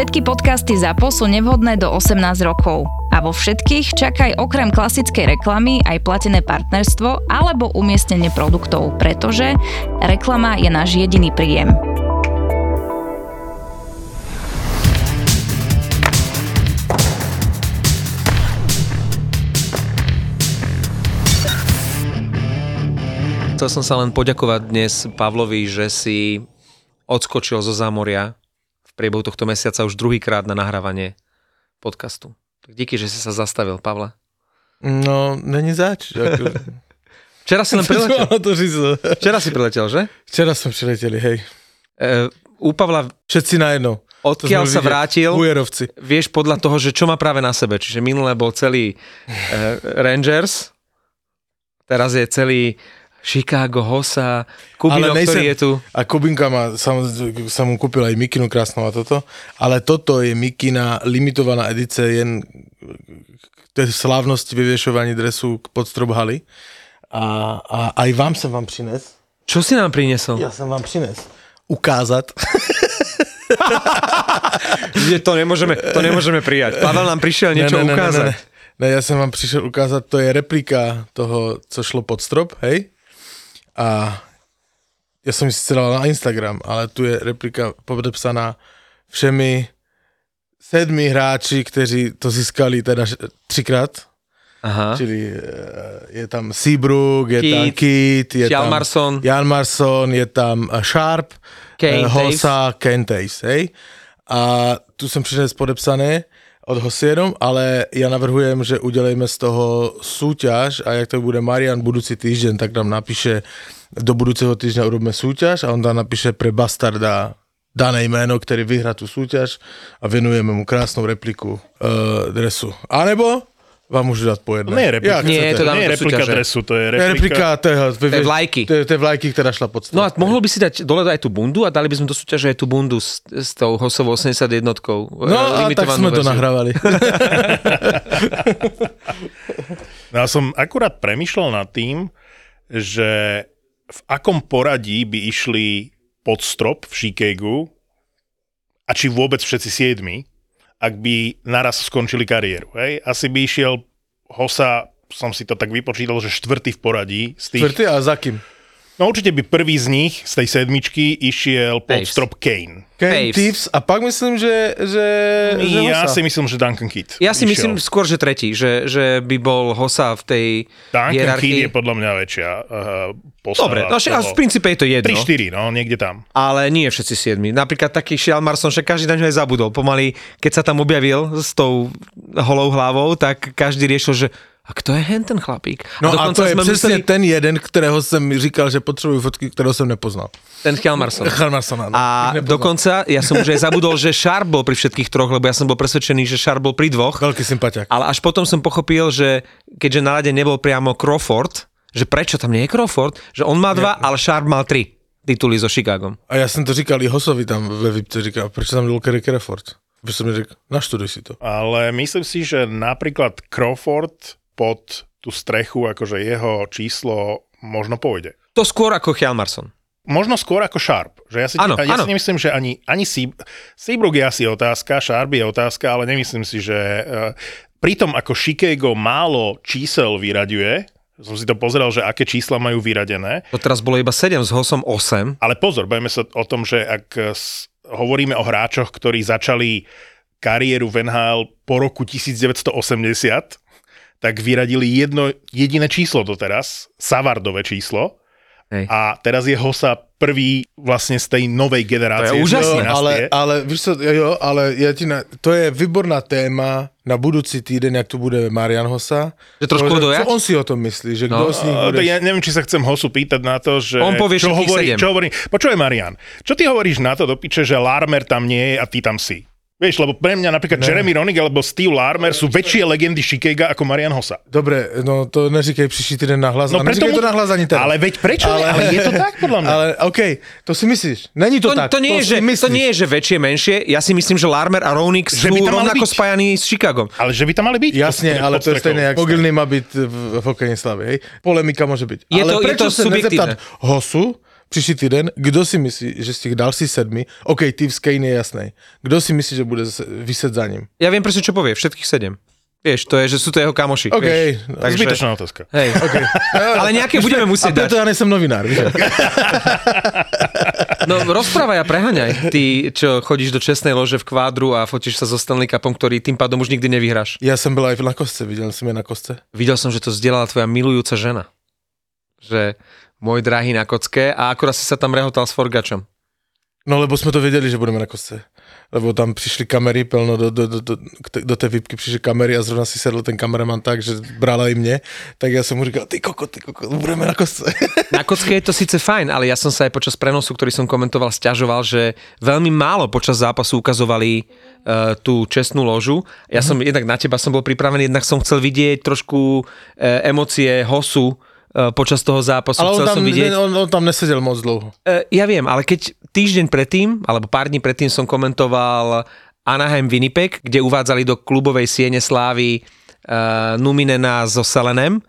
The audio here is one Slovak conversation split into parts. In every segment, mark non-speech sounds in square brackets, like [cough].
Všetky podcasty ZAPO sú nevhodné do 18 rokov. A vo všetkých čakaj okrem klasickej reklamy aj platené partnerstvo alebo umiestnenie produktov, pretože reklama je náš jediný príjem. Chcel som sa len poďakovať dnes Pavlovi, že si odskočil zo zámoria v priebehu tohto mesiaca už druhýkrát na nahrávanie podcastu. Tak díky, že si sa zastavil, Pavle. No, není zač. Ako... [laughs] Včera si len [laughs] priletel. řízlo. Včera si priletel, že? Včera sme prileteli, hej. E, u Pavla, Všetci najednou. odkiaľ sa vrátil, Ujerovci. vieš podľa toho, že čo má práve na sebe. Čiže minulé bol celý e, Rangers, teraz je celý Chicago, Hosa, Kubino, Ale nejsem- ktorý je tu. A Kubinka má, sam, som mu kúpil aj mikinu krásnu a toto, ale toto je mikina, limitovaná edice, jen k tej slávnosti vyviešovaní dresu pod strop haly. A, a aj vám som vám přines. Čo si nám priniesol? Ja som vám přines. Ukázať. Že [laughs] to nemôžeme, to nemôžeme prijať. Pavel nám prišiel niečo ne, ne, ukázať. Ne, ne, ne. ne, ja som vám prišiel ukázať, to je replika toho, co šlo pod strop, hej? A ja som si dával na Instagram, ale tu je replika podepsaná všemi sedmi hráči, kteří to získali teda třikrát. Aha. Čili eh, je tam Seabrook, je Keith, tam Keith, je tam Hjalmarsson. Jan Marson, je tam eh, Sharp, Kane eh, Hosa, Kane Taves, hej? A tu jsem přines podepsané od Hosierom, ale ja navrhujem, že udělejme z toho súťaž a jak to bude Marian budúci týždeň, tak nám napíše do budúceho týždňa urobíme súťaž a on tam napíše pre Bastarda dané jméno, který vyhrá tu súťaž a venujeme mu krásnou repliku uh, dresu. A nebo vám môžu dať po jedné. Nie je replika. Jak Nie, to dám nie je replika súťaže. dresu, to je To je replika. replika toho, To je vlajky. To je, to je vlajky, ktorá šla pod No a mohol by si dať dole aj tú bundu a dali by sme do súťaže aj tú bundu s, s tou Hosovou 81 [laughs] No a tak sme to nahrávali. No ja som akurát premyšľal nad tým, že v akom poradí by išli pod strop v Chicagu a či vôbec všetci siedmi, ak by naraz skončili kariéru. Hej? Asi by išiel Hosa, som si to tak vypočítal, že štvrtý v poradí. Z tých, Čtvrtý a za kým? No určite by prvý z nich, z tej sedmičky, išiel pod Taves. strop Kane. Kane. Thieves a pak myslím, že, že, že Ja Hosa. si myslím, že Duncan Kidd. Ja si išiel. myslím skôr, že tretí, že, že by bol Hosa v tej Duncan Kidd hierarchii. je podľa mňa väčšia uh, postava. Dobre, no a v toho- princípe je to jedno. 3-4, no, niekde tam. Ale nie všetci siedmi. Napríklad taký Šialmarson, že každý na ňo aj zabudol. Pomaly, keď sa tam objavil s tou holou hlavou, tak každý riešil, že a kto je hen ten chlapík? No a, to je přesně museli- ten jeden, kterého jsem říkal, že potřebuji fotky, kterého jsem nepoznal. ten Hjalmarsson. Charmarsona. A dokonca ja som už aj zabudol, že Sharp bol pri všetkých troch, lebo ja som bol presvedčený, že Sharp bol pri dvoch. Veľký sympatiak. Ale až potom som pochopil, že keďže na rade nebol priamo Crawford, že prečo tam nie je Crawford, že on má dva, ale Sharp mal tri tituly so Chicagom. A já jsem to říkal i Hosovi tam ve VIPce, říkal, proč tam byl Kerry Crawford? Protože jsem mi řekl, naštuduj si to. Ale myslím si, že napríklad Crawford pod tú strechu, akože jeho číslo možno pôjde. To skôr ako Hjalmarsson. Možno skôr ako Sharp. Že ja si, Áno, ja áno. si nemyslím, že ani, ani Seab- Seabrook je asi otázka, Sharp je otázka, ale nemyslím si, že uh, pritom ako Chicago málo čísel vyraďuje, som si to pozeral, že aké čísla majú vyradené, To teraz bolo iba 7 s Hosom 8. ale pozor, bavíme sa o tom, že ak eh, hovoríme o hráčoch, ktorí začali kariéru v NHL po roku 1980, tak vyradili jedno jediné číslo doteraz, Savardové číslo. Hej. A teraz je Hosa prvý vlastne z tej novej generácie. To je úžasné. z Jo, ale, ale víš co, jo, ale ja ti na, to je výborná téma na budúci týden, jak tu bude Marian Hosa. Že trošku To? Co on si o tom myslí, že No, kto s ním Uh, bude... to ja neviem, či sa chcem Hosu pýtať na to, že... On povie čo hovorí, sedem. čo hovorí, počúvaj Marian, čo ty hovoríš na to do piče, že Larmer tam nie je a ty tam si? Vieš, lebo pre mňa napríklad ne. Jeremy Roenick alebo Steve Larmer sú väčšie legendy Chicago ako Marian Hosa. Dobre, no to neříkej příští týden nahlas. No a neříkej to nahlas ani teraz. Ale veď prečo? Ale, ale je to tak podľa mňa. Ale OK, to si myslíš. Není to, To, tak. to, nie je, si že, to myslíš. nie je, že väčšie, menšie. Ja si myslím, že Larmer a Že sú by tam rovnako byť. spájaní s Chicagom. Ale že by tam mali byť. Jasne, ale to je stejné, jak Mogilný má byť v, v hokejnej slave, hej? Polemika môže byť. Je ale to- je prečo to sa nezeptať Hosu, příští týden, kdo si myslí, že z těch dalších sedmi, OK, Steve Kane je jasný, kdo si myslí, že bude vyset za ním? Ja viem presne, čo povie, všetkých sedem. Vieš, to je, že sú to jeho kamoši. OK, Vieš. takže... Zbytočná otázka. Hej, okay. [laughs] ale nejaké budeme A musieť preto dať. ja nejsem novinár, víš? [laughs] No rozprávaj a prehaňaj. Ty, čo chodíš do čestnej lože v kvádru a fotíš sa so Stanley Cupom, ktorý tým pádom už nikdy nevyhráš. Já jsem byl aj na kostce, viděl jsem je na kostce. Videl som, že to zdieľala tvoja milujúca žena. Že môj drahý na kocke a akurát si sa tam rehotal s Forgačom. No lebo jsme to věděli, že budeme na kostce. Lebo tam přišly kamery, pelno do, do, do, do, do té výpky přišly kamery a zrovna si sedl ten kameraman tak, že brala i mě, tak já jsem mu říkal, ty koko, ty koko, budeme na kostce. [laughs] Na kocke je to síce fajn, ale ja som sa aj počas prenosu, ktorý som komentoval, stiažoval, že veľmi málo počas zápasu ukazovali uh, tú čestnú ložu. Ja som jednak na teba som bol pripravený, jednak som chcel vidieť trošku uh, emócie Hosu počas toho zápasu. Ale on tam, som vidieť... on, on tam neseděl moc dlouho. Uh, ja viem, ale keď týždeň predtým, alebo pár dní predtým som komentoval Anaheim Winnipeg, kde uvádzali do klubovej siene slávy uh, Numinena so Selenem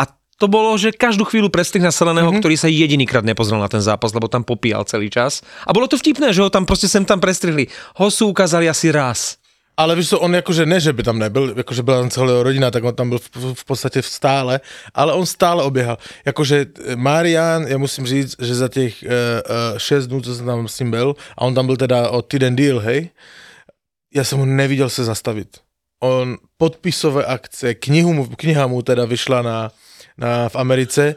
a to bolo, že každú chvíľu predstih na Seleného, mm-hmm. ktorý sa jedinýkrát nepozrel na ten zápas, lebo tam popíjal celý čas. A bolo to vtipné, že ho tam proste sem tam prestrihli. Hosu ukázali asi raz. Ale víš co, on jakože ne, že by tam nebyl, jakože byla tam celá rodina, tak on tam byl v, v podstatě stále, ale on stále oběhal. Jakože eh, Marian, já musím říct, že za těch uh, uh, šest dnů, co jsem tam s ním byl, a on tam byl teda o týden díl, hej, já jsem ho neviděl se zastavit. On podpisové akce, knihu mu, kniha mu teda vyšla na, na, v Americe,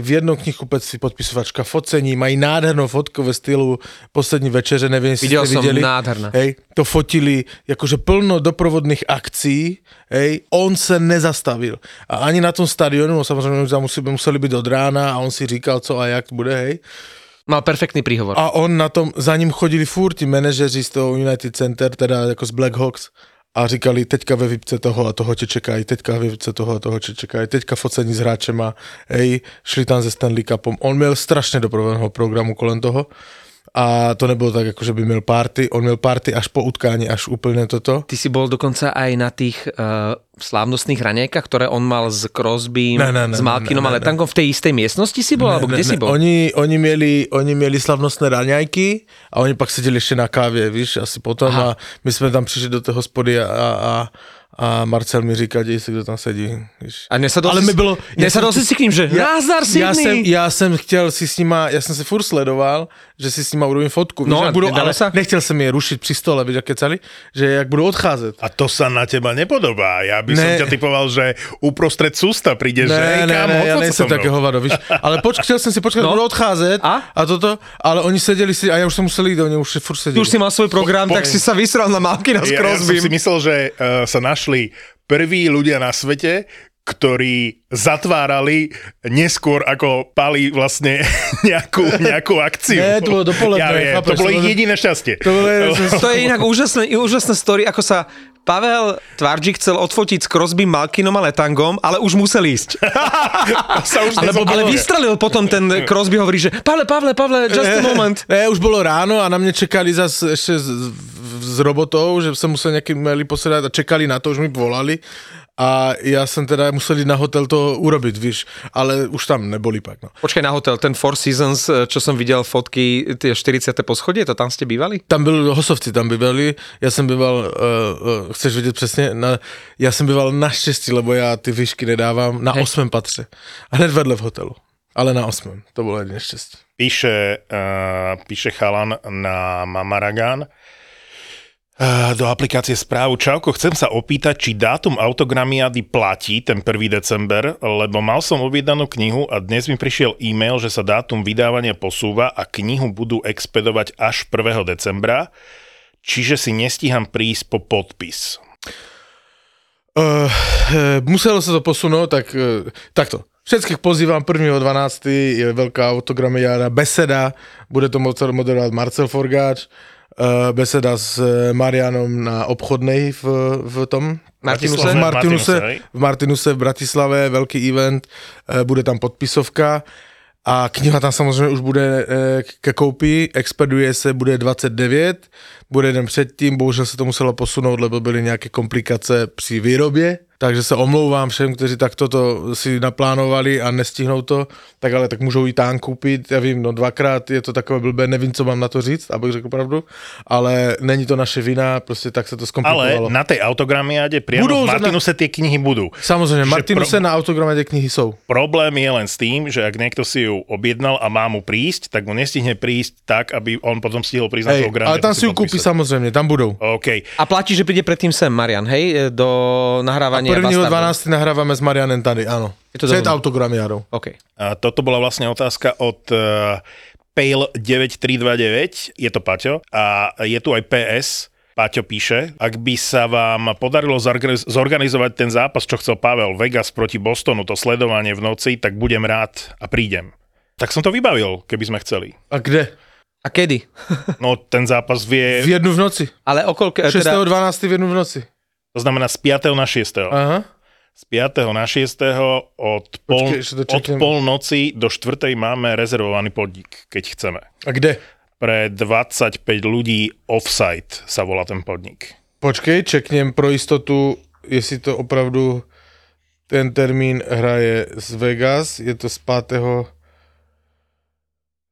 v jednom knihkupectví podpisovačka focení, mají nádhernou fotku ve stylu poslední večeře, nevím, jestli Viděl jste jsem, viděli. nádherná. Hej, to fotili, jakože plno doprovodných akcí, hej, on se nezastavil. A ani na tom stadionu, no samozřejmě už tam museli, museli být od rána a on si říkal, co a jak bude, hej. Mal perfektný príhovor. A on na tom, za ním chodili furt ti manažeři z toho United Center, teda jako z Black Hawks, a říkali, teďka ve výpce toho a toho tě čekají, teďka ve výpce toho a toho tě čekají, teďka focení s hráčema, hej, šli tam ze Stanley Cupom. On měl strašně doprovodného programu kolem toho a to nebylo tak, jako že by měl party, on měl party až po utkání, až úplně toto. Ty si bol dokonca aj na tých uh, slávnostných raňajkách, ktoré on mal s Crosbym, Ne, ne, ne, s Malkinom, ne, ne, ale ne. tam v tej istej miestnosti si bol, alebo kde si bol? Oni, oni, měli, oni měli slavnostné raňajky a oni pak seděli ještě na kávě, víš, asi potom Aha. a my jsme tam přišli do té hospody a, a, a, a Marcel mi říká, děj se, kdo tam sedí, víš. A nesadol Ale si, mi bylo... nesadol si si k ním, že ja, nazdar já jsem, já jsem chtěl si s nima, já jsem se furt sledoval, že si s nima urobím fotku, No, víš, jak budou, ale sa? nechtěl jsem je rušit při stole, víš, jak kecali, že jak budou odcházet. A to sa na teba nepodobá. Ja by som Ne. ťa typoval, že uprostred sústa prídeš, že Ne, hej, ne, kámo, ne, sa nejsem také hovado, víš. Ale poč, chtěl jsem si počkat, No. odcházet A? a? toto, ale oni seděli si, a já už jsem musel jít, oni už furt Ty seděli. už si mal svoj program, Po- tak si sa vysral na Malkina s Ja, ja som si Crosbym. myslel, že uh, sa našli prví ľudia na svete, ktorí zatvárali neskôr, ako pali vlastne [laughs] nejakú, nejakú akciu. Ne, to bolo dopoledne, Ja viem, to chápeš, bolo to ich bolo- jediné šťastie. To bolo, To je inak úžasné, úžasná story, ako sa Pavel Tvarčík chcel odfotiť s Crosbym, Malkinom a Letangom, ale už musel ísť. [laughs] sa už Ale, nezopakuje. ale vystrelil potom ten Crosby, hovorí, že Pavle, Pavle, Pavle, just a moment. Ne, už bylo ráno a na mě čekali zas ještě s, s robotou, že jsem musel nějaký maily posedat a čekali na to, už mi volali. A já jsem teda musel jít na hotel to urobit, víš, ale už tam neboli pak, no. Počkaj na hotel, ten Four Seasons, čo som videl fotky, tie 40. poschodie, to tam ste bývali? Tam byl hosovci, tam bývali, já jsem býval, uh, uh, chceš vědět přesně, na, já jsem býval naštěstí, lebo já ty výšky nedávám, na Hej. osmém patře. A hned vedle v hotelu. Ale na osmém, to bylo jediné štěstí. Píše, uh, píše chalan na Mamaragan uh, do aplikácie správu. Čauko, chcem sa opýtať, či dátum autogramiady platí ten 1. december, lebo mal som objednanú knihu a dnes mi prišiel e-mail, že sa dátum vydávania posúva a knihu budú expedovať až 1. decembra, čiže si nestíham prísť po podpis. Uh, muselo se to posunout, tak uh, takto. Všetkých pozývám 1.12. je velká autogramiáda, beseda, bude to moc moderovat Marcel Forgáč, beseda s eh, Marianom na obchodnej v, v tom, Martinuse? v Martinuse, v Martinuse v Bratislave, velký event, uh, bude tam podpisovka. A kniha tam samozřejmě už bude eh, ke koupi, expeduje se, bude 29, bude den předtím, bohužel se to muselo posunout, lebo byly nějaké komplikace při výrobě, takže se omlouvám všem, kteří tak toto si naplánovali a nestihnou to, tak ale tak můžou i tam koupit, já vím, no dvakrát je to takové blbé, nevím, co mám na to říct, abych řekl pravdu, ale není to naše vina, prostě tak se to Ale zkomplikovalo. na tej autogramiade priamo Budú, v že na- Martinuse tie knihy budú. Samozřejmě, Že Martinu pro- se na autogramade knihy jsou. Problém je len s tým, že ak niekto si ju objednal a má mu prísť, tak mu nestihne prísť tak, aby on potom stihol prísť na Hej, program. ale tam si ju kúpi samozřejmě, tam budou. OK. A platí, že príde predtým sem Marian, hej, do nahrávania Prvního Bastardov. 12. nahráváme s Marianem tady, ano. Je to Před dohodnuté. autogramiádou. OK. A toto bola vlastne otázka od uh, Pale9329, je to Paťo, a je tu aj PS, Paťo píše, ak by sa vám podarilo zorganiz- zorganizovať ten zápas, čo chcel Pavel, Vegas proti Bostonu, to sledovanie v noci, tak budem rád a prídem. Tak som to vybavil, keby sme chceli. A kde? A kedy? No ten zápas vie, V jednu v noci. Ale okolko... 6. Teda, 12. v jednu v noci. To znamená z 5. na 6. Aha. Z 5. na 6. od pol, Počkej, od polnoci do 4. máme rezervovaný podnik, keď chceme. A kde? Pre 25 ľudí offsite sa volá ten podnik. Počkej, čeknem pro jistotu, jestli to opravdu ten termín hraje z Vegas, je to z 5.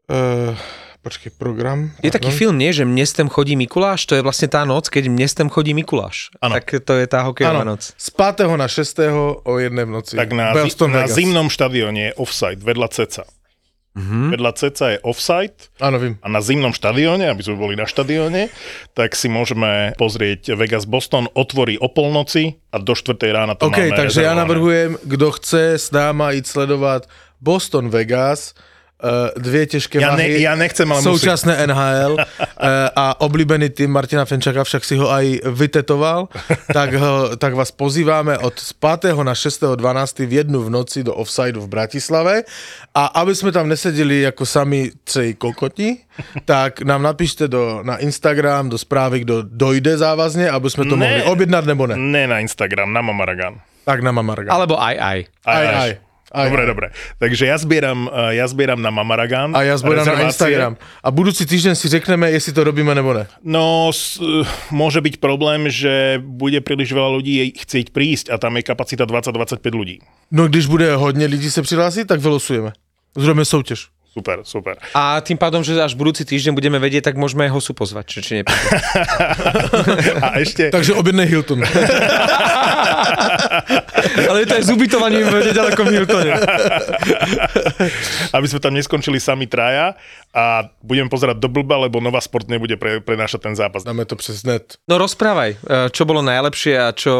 Uh, počkej, program. je taký film, nie, že mnestem chodí Mikuláš? To je vlastne tá noc, keď mnestem chodí Mikuláš. Áno. Tak to je tá hokejová Áno, noc. z 5. na 6. o jednej v noci. Tak na, zi- na zimnom štadióne je offside, vedľa ceca. Mm-hmm. Vedľa ceca je offside Áno, vím. a na zimnom štadióne, aby sme boli na štadióne, tak si môžeme pozrieť Vegas Boston, otvorí o polnoci a do 4. rána to OK, máme takže já rezervované. navrhujem, kdo chce s náma jít sledovat Boston Vegas, uh, dvě těžké Ja, váhy. ne, ja nechcem, ale musím. současné NHL uh, [laughs] a oblíbený tým Martina Fenčaka, však si ho aj vytetoval, [laughs] tak, ho, tak vás pozýváme od z 5. na 6. 12. v jednu v noci do offsideu v Bratislave a aby jsme tam nesedili jako sami třej kokoti, tak nám napište do, na Instagram, do zprávy, kdo dojde závazně, aby jsme to Ne. mohli objednat nebo ne. Ne na Instagram, na Mamaragan. Tak na Mamarga. Alebo aj, aj. Aj, aj. Aj, dobre, aj. dobre. Takže ja zbieram, eh, ja zbieram na Mamaragan. A já zbudem na. Instagram. A budoucí týden si řekneme, jestli to robíme nebo ne. No, s, eh, môže byť problém, že bude príliš veľa ľudí chcieť prísť a tam je kapacita 20-25 ľudí. No když bude hodně lidí se přihlásit, tak vylosujeme. Zrobíme soutěž. Super, super. A tým pádom, že až budúci týždeň budeme vedieť, tak môžeme aj hosu pozvať, či, či. [laughs] A ešte, Takže objednej Hilton. [laughs] Ale to je s ubytovaním v nedalekom Hiltone. [laughs] aby sme tam neskončili sami traja a budeme pozerať do blba, lebo Nova Sport nebude pre, prenášať ten zápas. Dáme to přes net. No rozprávaj, e, čo bolo najlepšie a čo...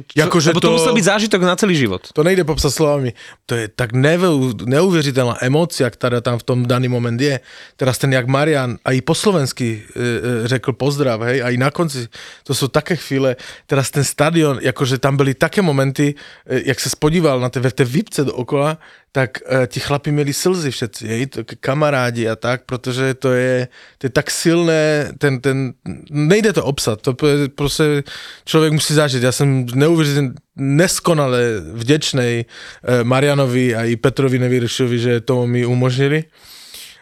e, čo Jakože lebo to... to- musel byť zážitok na celý život. To nejde popsat slovami. To je tak neuvěř- neuvěřitelná emocia, která tam v tom daný moment je. Teraz ten jak Marian, a i po slovensky e, e, řekl pozdrav, hej, a i na konci, to jsou také chvíle, teraz ten stadion, jakože tam byly také momenty, e, jak se spodíval na té, v té výpce dookola, tak e, ti chlapi měli slzy všetci, hej, to, kamarádi a tak, protože to je, to je tak silné, ten, ten, nejde to obsat, to je prostě člověk musí zažít. Já jsem neuvěřitelně neskonale vděčnej eh, Marianovi a i Petrovi Nevýršovi, že to mi umožnili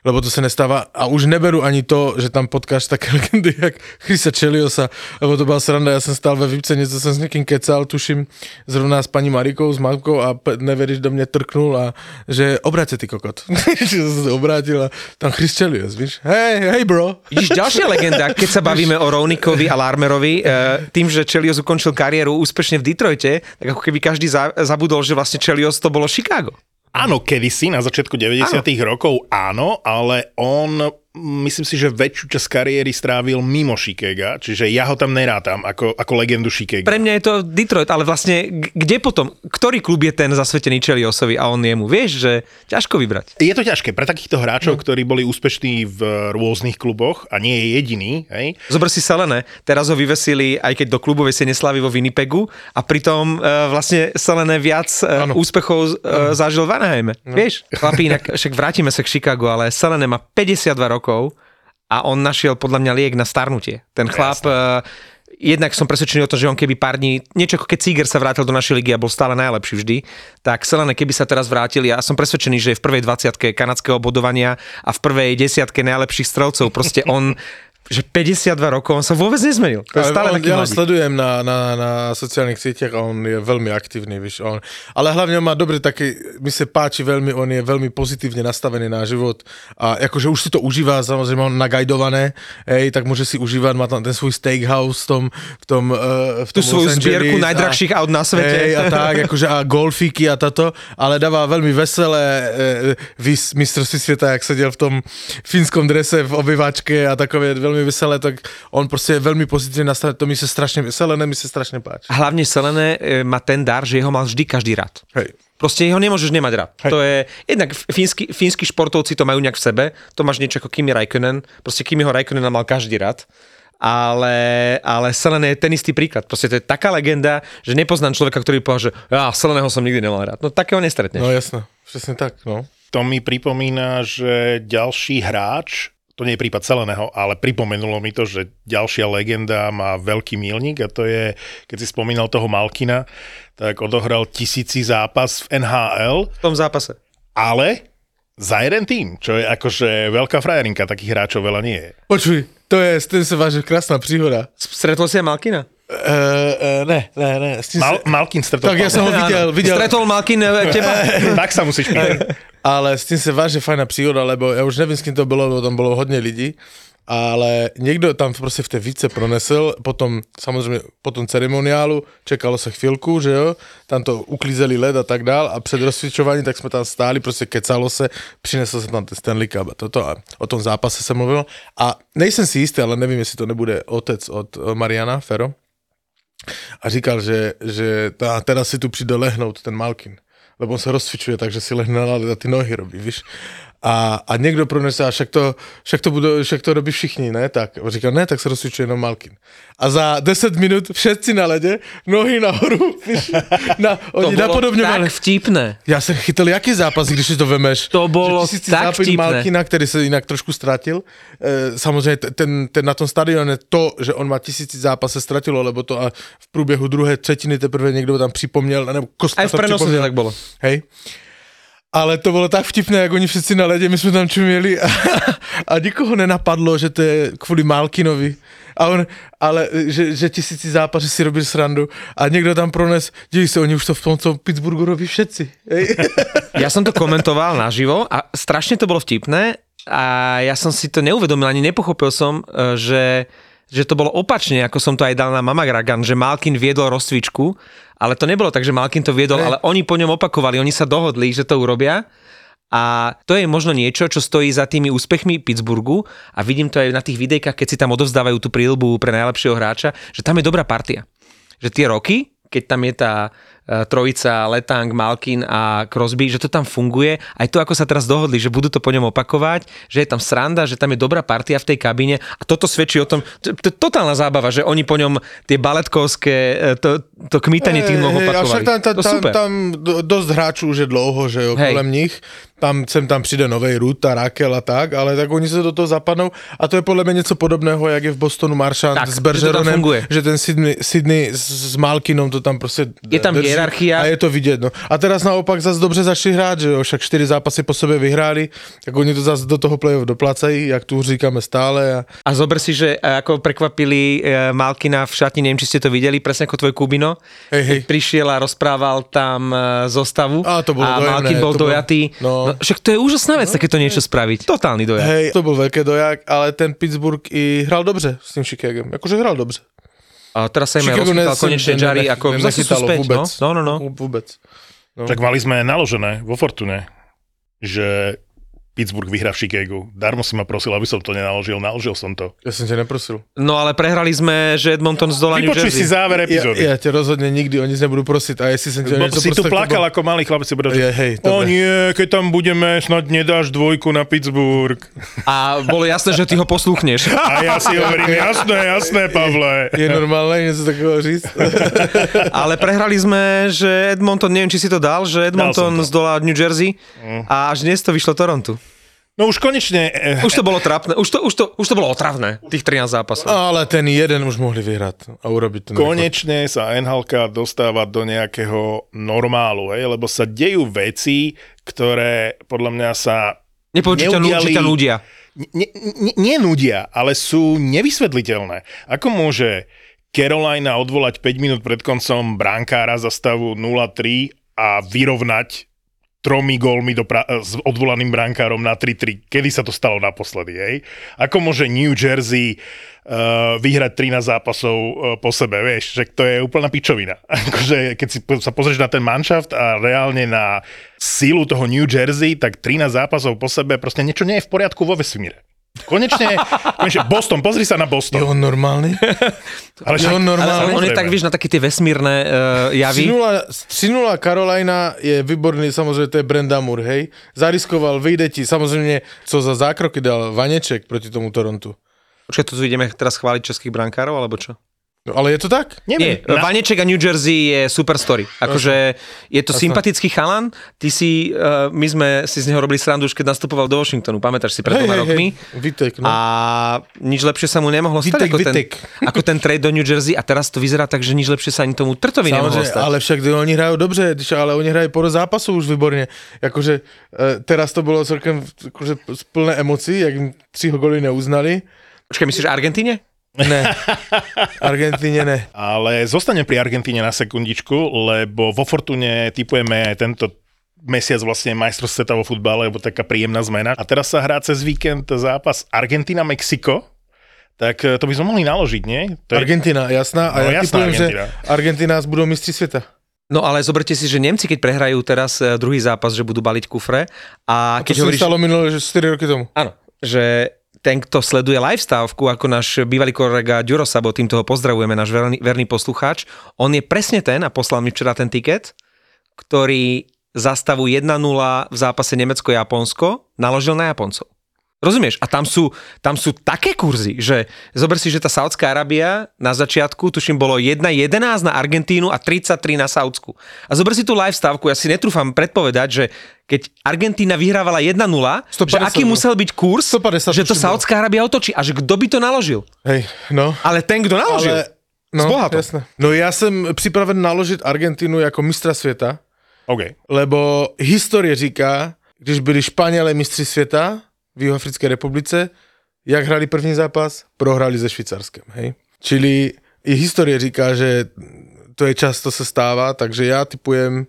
lebo to se nestává a už neberu ani to, že tam potkáš také [laughs] legendy jak Chrisa Čeliosa, lebo to byla sranda, já jsem stál ve výpce, něco jsem s někým kecal, tuším zrovna s paní Marikou, s Matkou a Nevěříš do mě trknul a že obrať se ty kokot. [laughs] že jsem se obrátil a tam Chris Chelios, víš, hej, hej bro. Vidíš, ďalšia legenda, keď sa [laughs] bavíme o Rownikovi a Larmerovi, e, tým, že Chelios ukončil kariéru úspešne v Detroite, tak ako keby každý za, zabudol, že vlastne Chelios to bolo Chicago. Áno, kedysi, na začiatku 90 rokov, áno, ale on myslím si, že väčšiu časť kariéry strávil mimo Chicaga, čiže ja ho tam nerátam ako, ako legendu Chicaga. Pre mňa je to Detroit, ale vlastne kde potom, ktorý klub je ten zasvetený Cheliosovi a on jemu, vieš, že ťažko vybrať. Je to ťažké pre takýchto hráčov, ktorí boli úspešní v rôznych kluboch a nie je jediný, hej? Zober si Selene, teraz ho vyvesili, aj keď do klubovej sa neslavy vo Winnipegu a pritom uh, vlastne Selene viac uh, úspechov uh, zažil v Anaheime. Vieš, chlapí, inak však vrátime sa k Chicago, ale Selene má 52 rokov a on našiel podľa mňa liek na starnutie. Ten chlap, uh, jednak som presvedčený o tom, že on keby pár dní, niečo ako keď Seager sa vrátil do našej ligy a bol stále najlepší vždy, tak Selene keby sa teraz vrátili, ja som presvedčený, že je v prvej 20 kanadského bodovania a v prvej desiatke najlepších strelcov, proste on [laughs] že 52 rokov, on sa vôbec nezmenil. To je stále on, taký ja ho sledujem na, na, na sociálnych sieťach a on je veľmi aktívny, víš, on, ale hlavne on má dobre také, mi sa páči veľmi, on je veľmi pozitívne nastavený na život a akože už si to užíva, samozrejme on nagajdované, hej, tak môže si užívať, má tam ten svoj steakhouse v tom, v tom, uh, v Tú tom svoju Los zbierku najdrahších aut na svete. Hej, a tak, akože a golfíky a toto, ale dáva veľmi veselé e, vys, mistrovství sveta, jak sedel v tom fínskom drese v obyvačke a takové veľmi veselé, tak on proste je veľmi pozitívne nastavený, to mi sa strašne, zelené mi sa strašne páči. A hlavne Selené e, má ten dar, že jeho mal vždy každý rád. Hej. Proste ho nemôžeš nemať rád. Hej. To je, jednak fínsky, fínsky športovci to majú nejak v sebe, to máš niečo ako Kimi Raikkonen, proste Kimiho Raikkonena mal každý rád, ale, ale Selené je ten istý príklad. Proste to je taká legenda, že nepoznám človeka, ktorý povedal, že ja Seleného som nikdy nemal rád. No takého nestretneš. No jasné, presne tak, no. To mi pripomína, že ďalší hráč, to nie je prípad Celeného, ale pripomenulo mi to, že ďalšia legenda má veľký milník a to je, keď si spomínal toho Malkina, tak odohral tisíci zápas v NHL, V tom zápase. ale za jeden tým, čo je akože veľká frajerinka, takých hráčov veľa nie je. Počuj, to je, s tým sa váži krásna príhoda. Stretol si aj Malkina? Uh, uh, ne, ne, ne. Mal, Malkin stretol tak ja som ho videl, videl, Stretol Malkin e, teba? [laughs] tak sa musíš pýtať. [laughs] ale s tým sa váži fajná príhoda, lebo ja už neviem, s kým to bolo, lebo tam bolo hodne ľudí, ale niekto tam proste v tej vice pronesel, potom samozrejme po tom ceremoniálu, čekalo sa chvíľku, že jo, tam to uklízeli led a tak dál a před rozsvičovaním tak sme tam stáli, proste kecalo sa, přinesol sa tam ten Stanley Cup a toto a o tom zápase sa mluvilo. A nejsem si istý, ale nevím, jestli to nebude otec od eh, Mariana Fero. A říkal, že, že tá, teraz si tu přijde lehnout ten Malkin lebo on sa rozcvičuje, takže si lehne na ty nohy robí, víš. A, a niekto pronese, a však to, však, to budú, však to robí všichni, ne? Tak. A říkal, ne, tak sa rozcvičuje jenom Malkin. A za 10 minút všetci na lede, nohy nahoru. [laughs] Na, To oni bolo napodobňovali. tak vtipné. Ja som chytil jaký zápas, když si to vemeš. To bolo že tisíci tak zápas vtipné. Malkina, ktorý sa inak trošku stratil. E, samozrejme, t- ten, ten, na tom stadióne to, že on má tisíci zápas sa stratilo, lebo to a v průběhu druhé třetiny teprve niekto tam připomněl, nebo Kostka Aj v to to připomněl. tak bolo. Hej. Ale to bolo tak vtipné, jak oni všetci na lede, my sme tam čumieli a, a nikoho nenapadlo, že to je kvôli Malkinovi. A on, ale že, že tisíci zápaři si robili srandu a niekto tam prones, diví sa, oni už to v tom, tom Pittsburghu robí všetci. [laughs] Ja som to komentoval naživo a strašne to bolo vtipné a ja som si to neuvedomil, ani nepochopil som, e, že, že to bolo opačne, ako som to aj dal na Mama Gragan, že Malkin viedol rozcvičku, ale to nebolo tak, že Malkin to viedol, Hej. ale oni po ňom opakovali, oni sa dohodli, že to urobia a to je možno niečo, čo stojí za tými úspechmi Pittsburghu a vidím to aj na tých videjkách, keď si tam odovzdávajú tú príľbu pre najlepšieho hráča, že tam je dobrá partia. Že tie roky, keď tam je tá trojica Letang, Malkin a Crosby, že to tam funguje. Aj to, ako sa teraz dohodli, že budú to po ňom opakovať, že je tam sranda, že tam je dobrá partia v tej kabíne a toto svedčí o tom, to, to je totálna zábava, že oni po ňom tie baletkovské, e, to, to kmítanie tých nôh však opakovali. tam, tam, to tam, super. tam do- dosť hráčů už je dlouho, že jo, kolem nich. Tam sem tam přijde novej Ruta, Rakel a tak, ale tak oni sa do toho zapadnou a to je podľa mňa něco podobného, jak je v Bostonu Marchand Tak, že s Bergeronem, funguje. že ten Sydney, Sydney s, Malkinom to tam prostě Je tam hierarchia. A je to vidět, no. A teraz naopak zase dobře začali hrát, že jo, však čtyři zápasy po sebe vyhráli, tak oni to zase do toho play-off doplacají, jak tu říkáme stále. A... A zober si, že e, ako prekvapili e, Malkina v šatni, neviem, či ste to videli, presne ako tvoj Kubino. Hej, hej. Prišiel a rozprával tam e, zostavu Á, to bolo a dojemné, Malkin bol to bolo- dojatý. no. No. však to je úžasná vec, takéto niečo spraviť. Totálny dojat. Hej, to byl velký dojak, ale ten Pittsburgh i hrál dobře s tím Chicagem. Jakože hrál dobře. A teraz sa im rozchytal ne- konečne ne- Jari, ako zase sú späť. vôbec. No, no, no. Vů- Vůbec. No. Tak mali sme naložené vo Fortune, že Pittsburgh vyhrá v Chicagu. Darmo si ma prosil, aby som to nenaložil. Naložil som to. Já jsem tě neprosil. No ale prehrali sme, že Edmonton zdolá New Vypočuj si Jersey. záver Ja, epizódy. ja tě rozhodně nikdy o nic nebudu prosit a jestli jsem tě o Bo něco si tu plakal ako malý chlapec, si povedal, Je, hej, o nie, keď tam budeme, snad nedáš dvojku na Pittsburgh. A bolo jasné, že ty ho poslúchneš. A ja si hovorím, jasné, jasné, Pavle. Je normálne něco takového říct? [laughs] Ale prehrali sme, že Edmonton, neviem, či si to dal, že Edmonton to. zdolá New Jersey a až dnes to vyšlo Torontu. No už konečne, eh, Už to bolo trapné, už to, už to, už to bolo otravné, tých 13 zápasov. Ale ten jeden už mohli vyhrát a urobiť ten rekord. konečne sa NHL dostáva do nejakého normálu, hej, lebo sa dejú veci, ktoré podľa mňa sa Nepovedz, či ťa, nú- či ťa neudiali- nudia. nie, nie, nie nudia, ale sú nevysvetliteľné. Ako môže Carolina odvolať 5 minút pred koncom bránkára za stavu 0-3 a vyrovnať tromi gólmi do pra- s odvolaným brankárom na 3-3. Kedy sa to stalo naposledy, hej? Ako môže New Jersey uh, vyhrať 13 zápasov uh, po sebe, vieš, že to je úplná pičovina. [laughs] akože, keď si sa pozrieš na ten manšaft a reálne na sílu toho New Jersey, tak 13 zápasov po sebe, proste niečo nie je v poriadku vo vesmíre. Konečne, konečne Boston, pozri sa na Je Boston. [laughs] on normálny? Ale Je on Ale normálny? on je tak, vieš, na také tie vesmírne uh, javy. 3-0 3-0 Carolina je výborný, samozrejme to je Brenda Moore, hej. Zariskoval, vyjde ti, samozrejme, co za zákroky dal Vaneček proti tomu Torontu. Počkaj, tu ideme teraz chváliť českých brankárov, alebo čo? No, ale je to tak? Nie, Neviem. Na- Vaneček a New Jersey je super story. Akože je to sympatický chalan. Ty si, uh, my sme si z neho robili srandu už keď nastupoval do Washingtonu, pamätáš si pred dvoma rokmi. Vitek, no. A nič lepšie sa mu nemohlo stať Vitek, ako ten, Vitek. ako ten trade do New Jersey a teraz to vyzerá tak, že nič lepšie sa ani tomu Trtovi nemohlo Samozrejme, stať. ale však oni hrajú dobře, ale oni hrajú poro zápasu už výborne. Jakože e, teraz to bolo celkem akože, plné emocí, jak im tři goly neuznali. Počkaj, myslíš Argentíne? Ne, Argentíne ne. Ale zostanem pri Argentíne na sekundičku, lebo vo Fortune typujeme tento mesiac vlastne majstrov sveta vo futbale, lebo taká príjemná zmena. A teraz sa hrá cez víkend zápas Argentína-Mexiko, tak eh, to by sme mohli naložiť, nie? To je... Argentina, jasná. A No, ja jasná typujem, že Argentína. Argentina budú mistri sveta. No ale zoberte si, že Nemci, keď prehrajú teraz eh, druhý zápas, že budú baliť kufre a A to keď sa hovoríš... stalo minulé, že 4 roky tomu. Áno, že ten, kto sleduje livestávku, ako náš bývalý kolega Ďuro Sabo, týmto ho pozdravujeme, náš verný, verný poslucháč, on je presne ten, a poslal mi včera ten tiket, ktorý za stavu 1-0 v zápase Nemecko-Japonsko naložil na Japoncov. Rozumieš? A tam sú, tam sú také kurzy, že zober si, že tá Saudská Arábia na začiatku, tuším, bolo 1,11 na Argentínu a 33 na Saudsku. A zober si tú live stávku, ja si netrúfam predpovedať, že keď Argentína vyhrávala 1-0, že 150 aký bol. musel byť kurz, 150 že to bolo. Saudská Arábia otočí a že kto by to naložil. Hej, no. Ale ten, kto naložil. Ale, no, Zboha to. jasné. No ja jsem připraven naložit Argentinu jako mistra světa, OK. lebo historie říká, když byli Španělé mistři světa v Jihoafrické republice, jak hrali první zápas, prohrali se Švýcarskem, hej. Čili i historie říká, že to je často se stává, takže já typujem,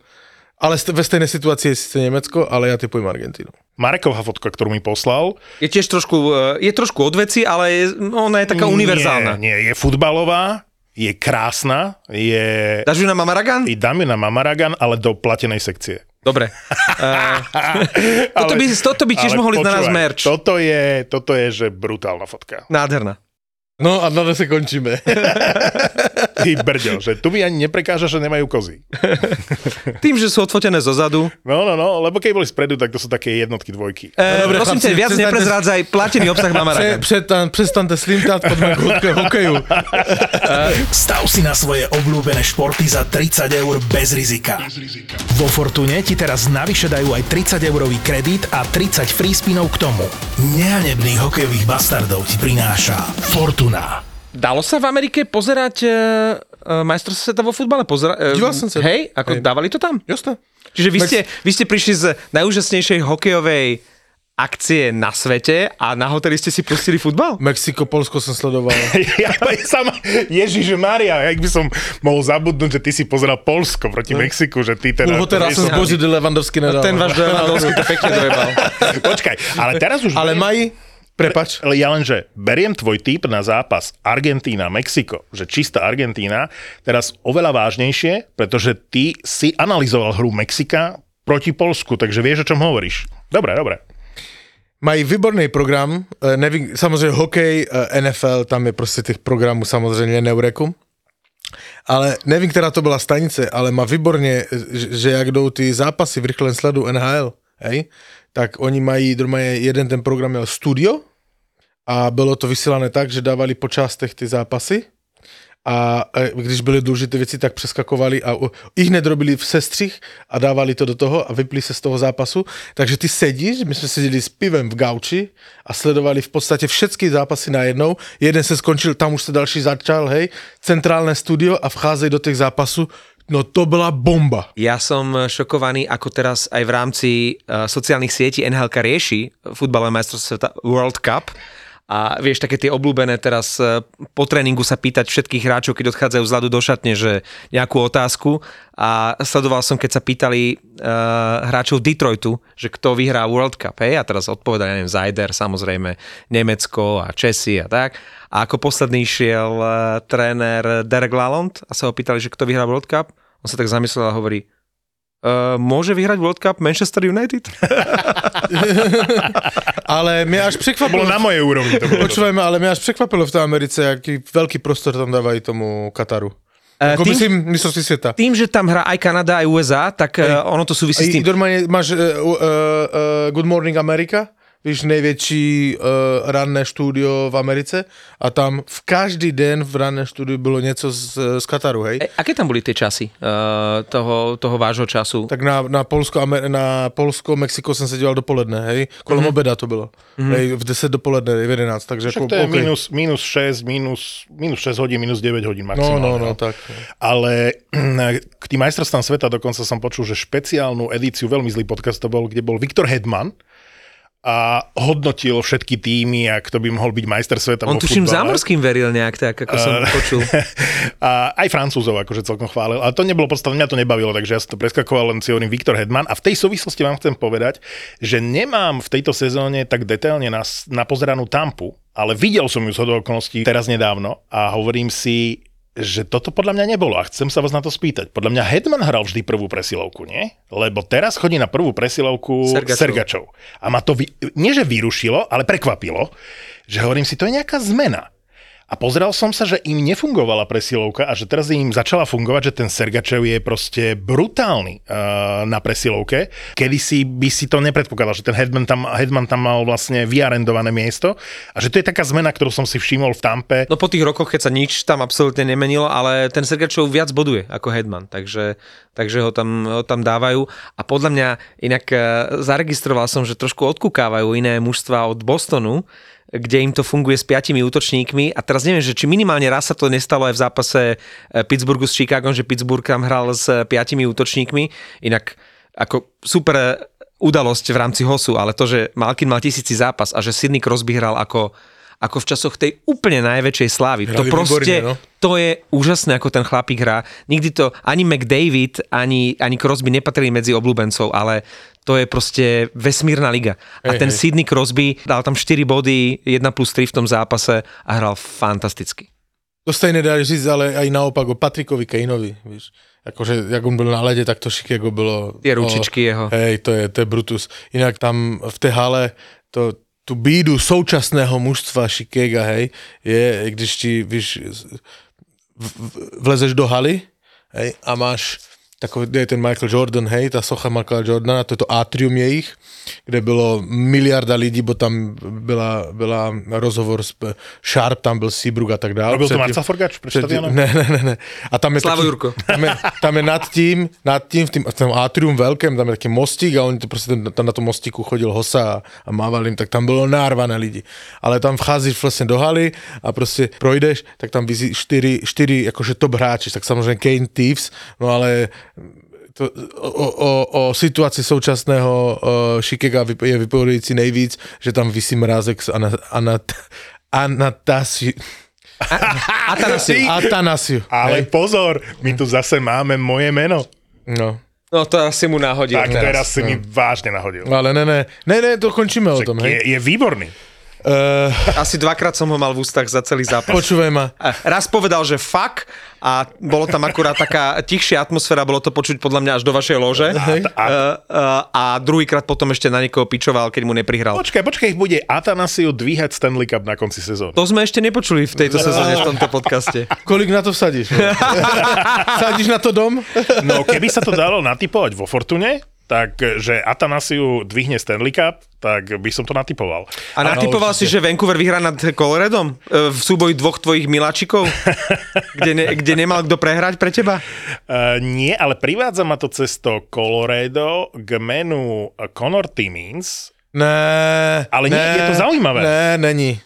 ale ve stejné situaci je sice Německo, ale já typujem Argentinu. Mareková fotka, ktorú mi poslal. Je tiež trošku, eh, je trošku od veci, ale je, ona je taká univerzálna. Nie, nie, je futbalová, je krásna, je... Dáš ju na Mamaragan? I dám ju na Mamaragan, ale do platenej sekcie. Dobre. Uh, [laughs] toto, by, toto by tiež mohli ísť na nás merch. Toto je, toto je, že brutálna fotka. Nádherná. No a na to se končíme. [laughs] Ty brďo, že tu mi ani neprekáža, že nemajú kozy. Tým, že sú odfotené zo zadu. No, no, no, lebo keď boli spredu, tak to sú také jednotky, dvojky. E, dobre, prosím ťa, viac přestaňte- neprezrádzaj platený obsah Mamaragan. přestan, přestante slintat pod mého hokeju. Stav si na svoje obľúbené športy za 30 eur bez rizika. Vo Fortune ti teraz navyše dajú aj 30 eurový kredit a 30 free spinov k tomu. Nehanebných hokejových bastardov ti prináša Fortuna. Dalo sa v Amerike pozerať uh, majstrovstvo sveta vo futbale? Pozera- uh, Díval som sa. Hej, ako Hej. dávali to tam? Jasné. Čiže vy ste, vy ste prišli z najúžasnejšej hokejovej akcie na svete a na hoteli ste si pustili futbal? Mexiko, Polsko som sledoval. [laughs] Ja, sama, Ježiš Maria, jak by som mohol zabudnúť, že ty si pozeral Polsko proti Mexiku, že ty teda... Jsem nie sú- zbožil, Levandovský nedal. Ten váš Lewandowski to pekne [laughs] dojebal. Počkaj, ale teraz už... Ale mají, prepač, Ale ja len, že beriem tvoj tip na zápas Argentína-Mexiko, že čistá Argentína, teraz oveľa vážnejšie, pretože ty si analyzoval hru Mexika proti Polsku, takže vieš, o čom hovoríš. Dobre, dobre. mají výborný program, eh, nevím, samozřejmě hokej, eh, NFL, tam je prostě těch programů samozřejmě neurekum. Ale nevím, která to byla stanice, ale má výborně, že, že jak jdou ty zápasy v rychlém sledu NHL, hej, tak oni mají, je jeden ten program měl studio a bylo to vysílané tak, že dávali po částech ty zápasy a e, když byly důležité věci, tak přeskakovali a i hned robili v sestřih a dávali to do toho a vypli se z toho zápasu. Takže ty sedíš, my jsme seděli s pivem v gauči a sledovali v podstatě všechny zápasy najednou. Jeden se skončil, tam už se další začal, hej, centrálne studio a vcházejí do těch zápasů. No to byla bomba. Ja som šokovaný, ako teraz aj v rámci uh, sociálnych sietí NHL rieši futbalové majstrovstvo sveta World Cup. A vieš, také tie obľúbené teraz uh, po tréningu sa pýtať všetkých hráčov, keď odchádzajú vzadu do šatne, že nejakú otázku. A sledoval som, keď sa pýtali uh, hráčov Detroitu, že kto vyhrá World Cup. Hej? A teraz odpovedali, ja neviem, Zajder, samozrejme, Nemecko a Česi a tak. A ako posledný šiel uh, tréner Derek Lalonde a sa ho pýtali, že kto vyhrá World Cup. On sa tak zamyslel a hovorí, Uh, môže vyhrať World Cup Manchester United? [laughs] Ale mě až To překvapilo... bolo na mojej úrovni. To bolo. Počúvajme, ale mě až překvapilo v té Americe, jaký veľký prostor tam dávají tomu Kataru. Uh, Ako tým, myslím, mistrovství světa. tým, že tam hrá aj Kanada, aj USA, tak uh, ono to súvisí s I tým. máš uh, uh, uh, Good Morning America, víš, největší uh, ranné studio v Americe a tam v každý den v ranné studiu bylo něco z, z Kataru, hej? E, aké tam boli tie časy uh, toho, toho vášho času? Tak na, na Polsko, Amer- na Polsko, Mexiko jsem se díval dopoledne, hej? Kolem mm-hmm. obeda to bylo. Mm-hmm. Hej, v 10 dopoledne, v 11, takže Však jako, to je OK. minus, minus 6, minus, minus 6 hodín, minus 9 hodín No, maximálne. no, no, tak. Ale [clears throat] k tým majstrovstvám sveta dokonca som počul, že špeciálnu edíciu, veľmi zlý podcast to bol, kde bol Viktor Hedman a hodnotil všetky týmy a kto by mohol byť majster sveta On tuším futbale. zámorským veril nejak tak, ako som Eh, počul. [laughs] a aj Francúzov akože celkom chválil, ale to nebolo podstatné, mňa to nebavilo, takže ja som to preskakoval, len si hovorím Viktor Hedman a v tej súvislosti vám chcem povedať, že nemám v tejto sezóne tak detailne nas, napozeranú tampu, ale videl som ju z hodou okolností teraz nedávno a hovorím si, že toto podľa mňa nebolo a chcem sa vás na to spýtať. Podľa mňa Hedman hral vždy prvú presilovku, nie? Lebo teraz chodí na prvú presilovku Sergačov. Sergačov. A ma to, vy, nie že vyrušilo, ale prekvapilo, že hovorím si, to je nejaká zmena. A pozeral som sa, že im nefungovala presilovka a že teraz im začala fungovať, že ten Sergačev je proste brutálny uh, na presilovke. Kedy si by si to nepredpokladal, že ten Headman tam, Headman tam mal vlastne vyarendované miesto a že to je taká zmena, ktorú som si všimol v Tampe. No po tých rokoch, keď sa nič tam absolútne nemenilo, ale ten Sergačov viac boduje ako Hedman, takže, takže ho, tam, ho tam dávajú. A podľa mňa inak eh, zaregistroval som, že trošku odkúkávajú iné mužstva od Bostonu, kde im to funguje s piatimi útočníkmi a teraz neviem, že či minimálne raz sa to nestalo aj v zápase eh, Pittsburghu s Chicagom, že Pittsburgh tam hral s eh, piatimi útočníkmi, inak ako super eh, udalosť v rámci HOSu, ale to, že Malkin mal tisíci zápas a že Sidney Crosby hral ako, ako v časoch tej úplne najväčšej slávy. to Hrali proste, výborne, no. to je úžasné, ako ten chlapík hrá. Nikdy to, ani McDavid, ani, ani Crosby nepatrili medzi obľúbencov, ale to je proste vesmírna liga. A Hej, ten hej. Sidney Crosby dal tam 4 body, 1 plus 3 v tom zápase a hral fantasticky. To stejně dá říct, ale aj naopak o Patrikovi Kaneovi, víš. Jakože, jak on byl na ledě, tak to Chicago bylo... Tie ručičky jeho. Hej, to je, to je Brutus. Jinak tam v té hale to, tu bídu současného mužstva Chicago, hej, je, když ti, víš, v, v, vlezeš do haly, hej, a máš takový, je ten Michael Jordan, hej, ta socha Michaela Jordana, to je to atrium jejich, kde bylo miliarda lidí, bo tam byla, byla rozhovor s Sharp, tam byl Seabrook a tak dále. Robil to Marcel Forgač pred Předtím, štadionom? ne, ne, ne, ne. A tam je Slavo taký, Jurko. Tam je, tam je nad tím, nad tím, v tým, v tom atrium veľkém, tam je taký mostík a oni to prostě ten, tam na tom mostíku chodil Hosa a, a mával im, tak tam bylo nárvané lidi. Ale tam vcházíš vlastně do haly a prostě projdeš, tak tam vizí čtyři, čtyři jakože top hráči, tak samozřejmě Kane Thieves, no ale to, o, o, o situaci současného uh, vyp- je vypovědějící nejvíc, že tam visí mrázek s Ana, Anat, Anatasi, Atanasiu. [laughs] Atanasiu. Ale hej. pozor, my tu zase máme moje meno. No. No to asi mu nahodil. Tak teraz si mi vážne nahodil. Ale ne, ne, ne, ne, to končíme o tom, hej. Je, je výborný. Uh, Asi dvakrát som ho mal v ústach za celý zápas. počúvaj ma. A Raz povedal, že fuck a bolo tam akurát taká tichšia atmosféra, bolo to počuť podľa mňa až do vašej lože. A, a, a druhýkrát potom ešte na niekoho pičoval, keď mu neprihral. Počkaj, počkaj, bude Atanasiu dvíhať Stanley Cup na konci sezóny. To sme ešte nepočuli v tejto sezóne v tomto podcaste. [laughs] Kolik na to vsadíš? [laughs] Vsadíš na to dom? No keby sa to dalo natypovať vo Fortune, tak že Atanasiu dvihne Stanley Cup, tak by som to natypoval. A natypoval si, že Vancouver vyhrá nad Coloredom E, v súboji dvoch tvojich miláčikov, [laughs] kde, ne, kde nemal kto prehrať pre teba? Uh, nie, ale privádza ma to cesto Colorado k menu Conor Timmins. Ne. Ale nie, ne, je to zaujímavé. Ne, není.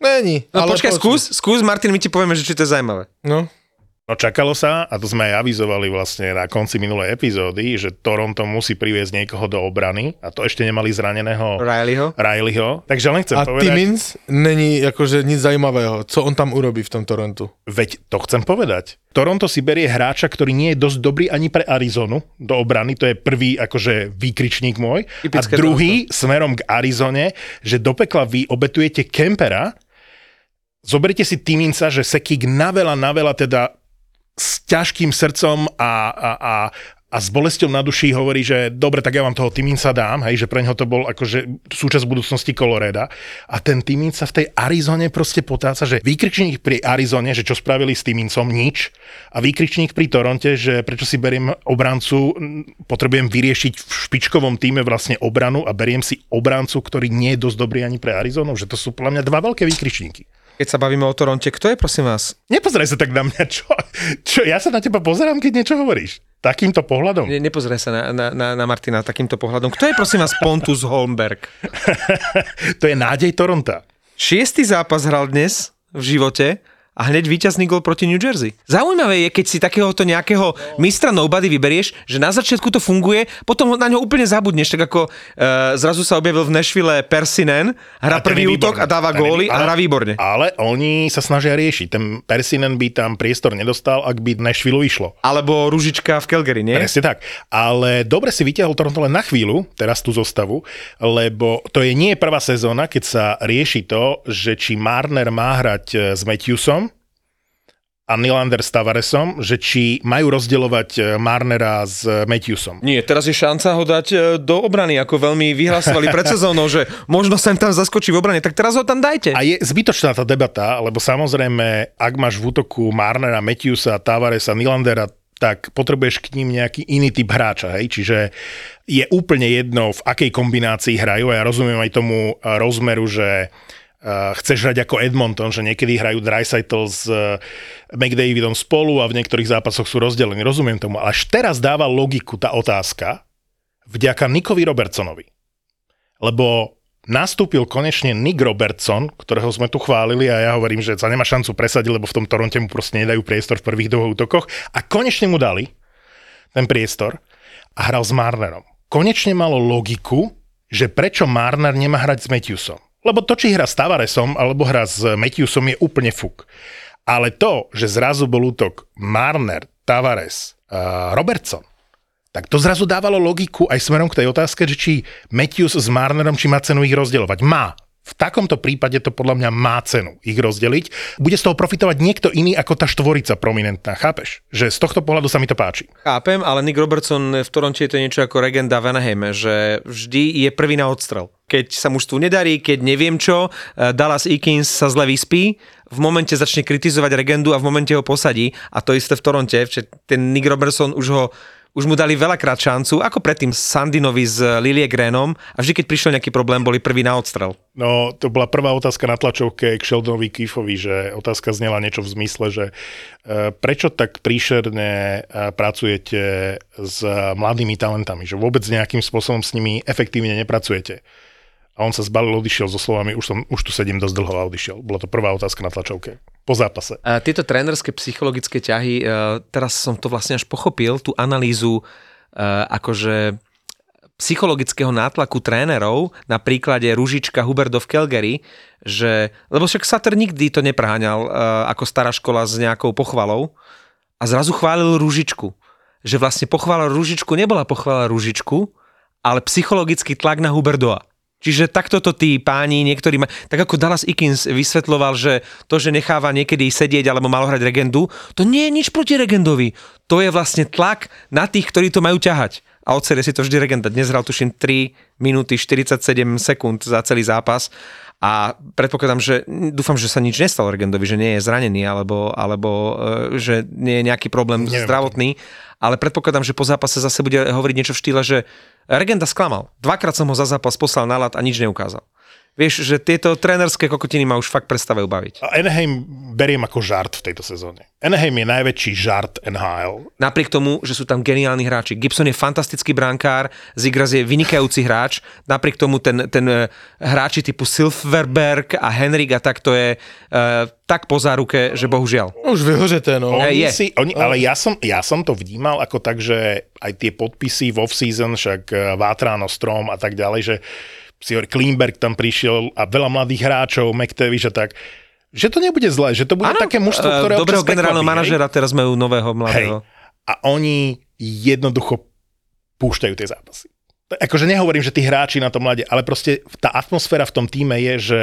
Není. No ale počkaj, skús, skús, Martin, my ti povieme, že či to je zaujímavé. No. No čakalo sa, a to sme aj avizovali vlastne na konci minulej epizódy, že Toronto musí priviesť niekoho do obrany a to ešte nemali zraneného Rileyho? Rileyho. Takže len chcem A povedať... Timmins není akože nic zajímavého. Co on tam urobí v tom Torontu? Veď to chcem povedať. Toronto si berie hráča, ktorý nie je dosť dobrý ani pre Arizonu do obrany, to je prvý akože výkričník môj. Typické a druhý smerom k Arizone, že do pekla vy obetujete Kempera, zoberte si Timinca, že Sekík naveľa, naveľa teda s ťažkým srdcom a, a, a, a s bolesťou na duši hovorí, že dobre, tak ja vám toho Timinca dám, hej, že pre neho to bol akože súčasť budúcnosti Coloreda. A ten Timin sa v tej Arizone proste potáca, že výkričník pri Arizone, že čo spravili s Timincom, nič. A výkričník pri Toronte, že prečo si beriem obrancu, potrebujem vyriešiť v špičkovom týme vlastne obranu a beriem si obrancu, ktorý nie je dosť dobrý ani pre Arizonu, že to sú podľa mňa dva veľké výkričníky. Keď sa bavíme o Toronte, kto je prosím vás? Nepozeraj sa tak na mňa, čo, čo ja sa na teba pozerám, keď niečo hovoríš. Takýmto pohľadom. Ne, nepozeraj sa na, na, na, na Martina takýmto pohľadom. Kto je prosím vás Pontus Holmberg? [laughs] to je nádej Toronta. Šiestý zápas hral dnes v živote a hneď víťazný gol proti New Jersey. Zaujímavé je, keď si takéhoto nejakého mistra nobody vyberieš, že na začiatku to funguje, potom na ňo úplne zabudneš, tak ako uh, zrazu sa objavil v Nashville Persinen, hrá A prvý útok a dáva góly a hrá výborne. Ale oni sa snažia riešiť. Ten Persinen by tam priestor nedostal, ak by Nashville išlo. Alebo Ružička v Calgary, nie? Presne tak. Ale dobre si vytiahol Toronto len na chvíľu, teraz tú zostavu, lebo to je nie prvá sezóna, keď sa rieši to, že či Marner má hrať e, s Matthewsom a Nylander s Tavaresom, že či majú rozdeľovať e, Marnera s e, Matthewsom. Nie, teraz je šanca ho dať e, do obrany, ako veľmi vyhlasovali pred [laughs] sezónou, že možno sem tam zaskočí v obrane, tak teraz ho tam dajte. A je zbytočná tá debata, lebo samozrejme, ak máš v útoku Marnera, Matthewsa, Tavaresa, Nylandera, tak potrebuješ k ním nejaký iný typ hráča, hej? Čiže je úplne jedno, v akej kombinácii hrajú a ja rozumiem aj tomu rozmeru, že uh, chceš hrať ako Edmonton, že niekedy hrajú Dreisaitl s uh, McDavidom spolu a v niektorých zápasoch sú rozdelení. Rozumiem tomu. Ale až teraz dáva logiku tá otázka vďaka Nikovi Robertsonovi. Lebo nastúpil konečne Nick Robertson, ktorého sme tu chválili a ja hovorím, že sa nemá šancu presadiť, lebo v tom Toronte mu proste nedajú priestor v prvých dvoch útokoch a konečne mu dali ten priestor a hral s Marnerom. Konečne malo logiku, že prečo Marner nemá hrať s Matthewsom. Lebo to, či hra s Tavaresom alebo hra s Matthewsom je úplne fuk. Ale to, že zrazu bol útok Marner, Tavares, uh, Robertson, tak to zrazu dávalo logiku aj smerom k tej otázke, že či Matthews s Marnerom, či má cenu ich rozdeľovať. Má. V takomto prípade to podľa mňa má cenu ich rozdeliť. Bude z toho profitovať niekto iný ako tá štvorica prominentná, chápeš? Že z tohto pohľadu sa mi to páči. Chápem, ale Nick Robertson v Toronte je to niečo ako regenda v Anaheime, že vždy je prvý na odstrel. Keď sa mužstvu nedarí, keď neviem čo, eh, Dallas Eakins sa zle vyspí, v momente začne kritizovať regendu a v momente ho posadí. A to isté v Toronte, ten Nick Robertson už ho už mu dali veľakrát šancu, ako predtým Sandinovi s Lilie Grenom a vždy, keď prišiel nejaký problém, boli prvý na odstrel. No, to bola prvá otázka na tlačovke k Sheldonovi Keefovi, že otázka znela niečo v zmysle, že e, prečo tak príšerne e, pracujete s mladými talentami, že vôbec nejakým spôsobom s nimi efektívne nepracujete. A on sa zbalil, odišiel so slovami, už, som, už tu sedím dosť dlho a odišiel. Bola to prvá otázka na tlačovke. Po zápase. A tieto trénerské psychologické ťahy, e, teraz som to vlastne až pochopil, tú analýzu e, akože psychologického nátlaku trénerov na príklade Ružička Huberdo v Calgary, že, lebo však Sater nikdy to nepreháňal e, ako stará škola s nejakou pochvalou a zrazu chválil Ružičku. Že vlastne pochvála Ružičku nebola pochvála Ružičku, ale psychologický tlak na Huberdoa. Čiže takto to tí páni, niektorí, ma... tak ako Dallas Ikins vysvetloval, že to, že necháva niekedy sedieť alebo malo hrať regendu, to nie je nič proti regendovi. To je vlastne tlak na tých, ktorí to majú ťahať. A odserie si to vždy regenda. Dnes hral tuším 3 minúty 47 sekúnd za celý zápas a predpokladám, že dúfam, že sa nič nestalo Regendovi, že nie je zranený alebo, alebo e, že nie je nejaký problém Neviem. zdravotný, ale predpokladám, že po zápase zase bude hovoriť niečo v štýle, že Regenda sklamal. Dvakrát som ho za zápas poslal na lat a nič neukázal. Vieš, že tieto trénerské kokotiny ma už fakt prestávajú baviť. A Anaheim beriem ako žart v tejto sezóne. Anaheim je najväčší žart NHL. Napriek tomu, že sú tam geniálni hráči. Gibson je fantastický brankár, Zigras je vynikajúci hráč, napriek tomu ten, ten eh, hráči typu Silverberg a Henrik a tak to je uh, tak po záruke, že bohužiaľ. Už vyhořeté, no. Oni je. si, oni, ale ja som, ja som to vnímal ako tak, že aj tie podpisy v off-season, však eh, Vátrano, Strom a tak ďalej, že si hovorí, Klimberg tam prišiel a veľa mladých hráčov, McTavish a tak, že to nebude zlé, že to bude Áno, také mužstvo, eh, ktoré Dobrého generálneho hej? manažera teraz majú nového Hej. mladého. A oni jednoducho púšťajú tie zápasy. Akože nehovorím, že tí hráči na tom mladé, ale proste tá atmosféra v tom týme je, že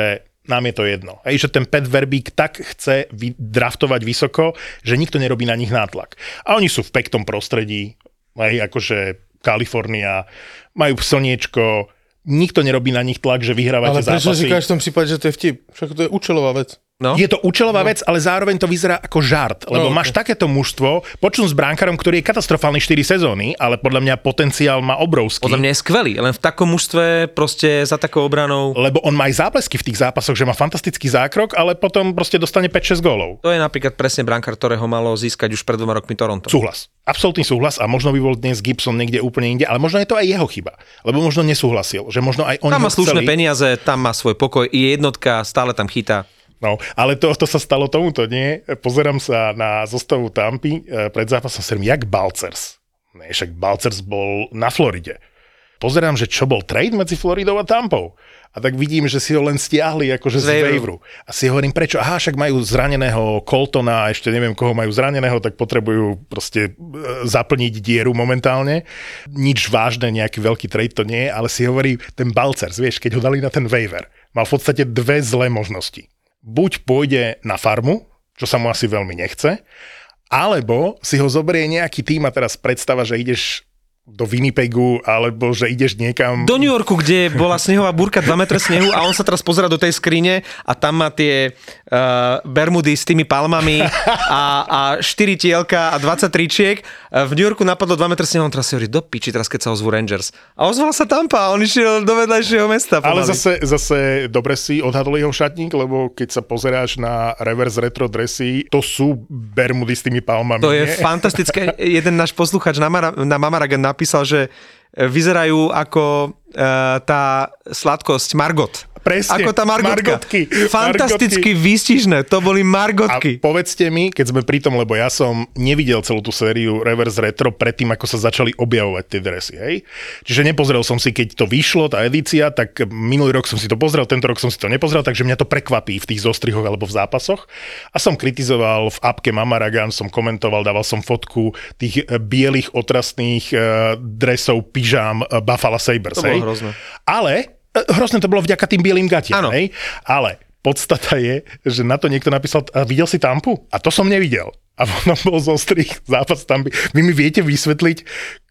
nám je to jedno. Hej, že ten Pet Verbík tak chce draftovať vysoko, že nikto nerobí na nich nátlak. A oni sú v pektom prostredí, hej, akože Kalifornia, majú slniečko, nikto nerobí na nich tlak, že vyhrávate Ale prečo zápasy. říkáš v tom případě, že to je vtip? Však to je účelová vec. No? Je to účelová vec, ale zároveň to vyzerá ako žart, lebo No, máš takéto mužstvo, počnú s bránkarom, ktorý je katastrofálny 4 sezóny, ale podľa mňa potenciál má obrovský. Podľa mňa je skvelý, len v takom mužstve proste za takou obranou Lebo on má aj záblesky v tých zápasoch, že má fantastický zákrok, ale potom proste dostane 5-6 gólov. To je napríklad presne brankár, ktorého malo získať už pred dvoma rokmi Toronto. Súhlas. Absolútny súhlas a možno by bol dnes Gibson niekde úplne inde, ale možno je to aj jeho chyba. Lebo možno nesúhlasil, že možno aj oni Tam má slušné chceli. peniaze, tam má svoj pokoj, je jednotka, stále tam chytá. No, ale to, to sa stalo tomuto, nie? Pozerám sa na zostavu Tampy e, pred zápasom, serem, jak Balcers. Ne, však Balcers bol na Floride. Pozerám, že čo bol trade medzi Floridou a Tampou. A tak vidím, že si ho len stiahli akože z waiveru. A si hovorím, prečo? Aha, však majú zraneného Coltona a ešte neviem, koho majú zraneného, tak potrebujú proste e, zaplniť dieru momentálne. Nič vážne, nejaký veľký trade to nie je, ale si hovorí, ten Balcers, vieš, keď ho dali na ten waiver, mal v podstate dve zlé možnosti buď pôjde na farmu, čo sa mu asi veľmi nechce, alebo si ho zoberie nejaký tým a teraz predstava, že ideš do Winnipegu, alebo že ideš niekam... Do New Yorku, kde bola snehová búrka 2 metre snehu a on sa teraz pozera do tej skrine a tam má tie uh, bermudy s tými palmami a, a 4 tielka a 20 tričiek. Uh, v New Yorku napadlo 2 metre snehu, on teraz si hovorí, do piči, teraz keď sa ozvú Rangers. A ozval sa Tampa, on išiel do vedľajšieho mesta. Ale pomaly. zase, zase dobre si odhadol jeho šatník, lebo keď sa pozeráš na reverse retro dresy, to sú bermudy s tými palmami. To je nie? fantastické. Jeden náš posluchač na, Mara, na Mamaragan napísal, že e, vyzerajú ako tá sladkosť Margot. Presne, Ako tá Margotka. Margotky. Fantasticky výstižné, to boli A Margotky. povedzte mi, keď sme pri tom, lebo ja som nevidel celú tú sériu Reverse Retro predtým, ako sa začali objavovať tie dresy, hej? Čiže nepozrel som si, keď to vyšlo, tá edícia, tak minulý rok som si to pozrel, tento rok som si to nepozrel, takže mňa to prekvapí v tých zostrihoch alebo v zápasoch. A som kritizoval v apke Mamaragan, som komentoval, dával som fotku tých eh, bielých otrasných eh, dresov, pyžám eh, Buffalo Sabres, To bolo hej? hrozné. Ale e, hrozné to bolo vďaka tým bielým gatiam, hej? Ale podstata je, že na to niekto napísal, a videl si Tampu? A to som nevidel. A ono bol z ostrých zápas Tampy. Vy mi viete vysvetliť,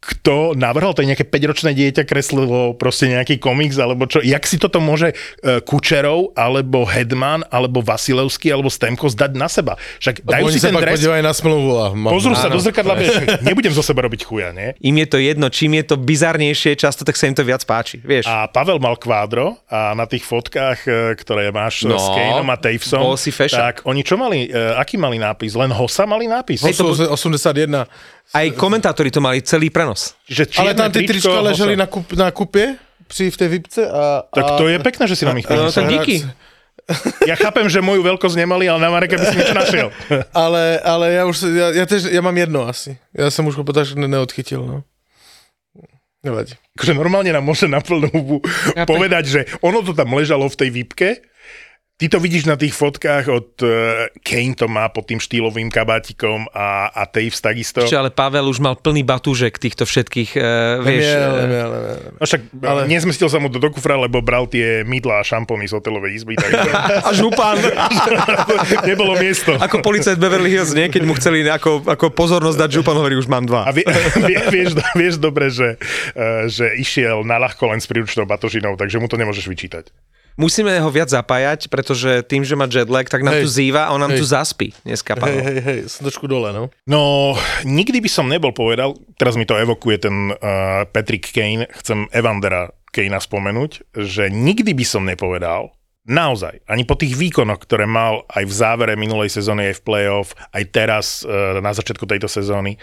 kto navrhol, to je nejaké 5-ročné dieťa, kreslilo proste nejaký komiks, alebo čo, jak si toto môže e, Kučerov, alebo Hedman, alebo Vasilevský, alebo Stemkos dať na seba? Však dajú si sa ten dres, na smlouvu a mám... pozrú sa Áno. do zrkadla, vieš, nebudem zo seba robiť chuja, nie? Im je to jedno, čím je to bizarnejšie, často tak sa im to viac páči, vieš. A Pavel mal kvádro a na tých fotkách, e, ktoré máš no, No, s Kaneom a Tavesom, bol si fešák. tak oni čo mali, e, aký mali nápis? Len Hosa mali nápis? To sú 81. Aj komentátori to mali celý prenos. Čiže Ale tam ty tričko, trička leželi na, kup, na kupě při v té výpce a... Tak a, to je pekné, že si nám ich No, priniesol. tak díky. [laughs] Ja chápem, že moju veľkosť nemali, ale na Mareka by si niečo našiel. [laughs] Ale, ale já už, já, já, tež, já mám jedno asi. Já jsem už ho tak ne, neodchytil, no. Nevadí. Akože normálne nám môže na plnú hubu povedať, že ono to tam ležalo v tej výpke, Ty to vidíš na tých fotkách od uh, Kane to má pod tým štýlovým kabátikom a, a Taves takisto. Ešte ale Pavel už mal plný batúžek týchto všetkých, uh, vieš, Nemiel, eh, nemiel, nemiel. No však ale... Nezmestil sa mu to do kufra, lebo bral tie mydla a šampóny z hotelovej izby, tak [laughs] a župan. [laughs] nebolo miesto. ako policajt Beverly Hills, nie? Keď mu chceli ako, ako pozornosť dať župan, hovorí, už mám dva. A vie, [laughs] vie, vieš, vieš dobre, že, uh, že išiel na ľahko len s príručnou batožinou, takže mu to nemôžeš vyčítať. Musíme ho viac zapájať, pretože tým, že má jetlag, tak nám Hej. tu zýva a on nám Hej. tu zaspí dneska, Hej, Pavel. hej, hej, som trošku dole, no. No, nikdy by som nebol povedal, teraz mi to evokuje ten uh, Patrick Kane, chcem Evandera Kejna spomenúť, že nikdy by som nepovedal, naozaj, ani po tých výkonoch, ktoré mal aj v závere minulej sezóny, aj v playoff, aj teraz e, na začiatku tejto sezóny,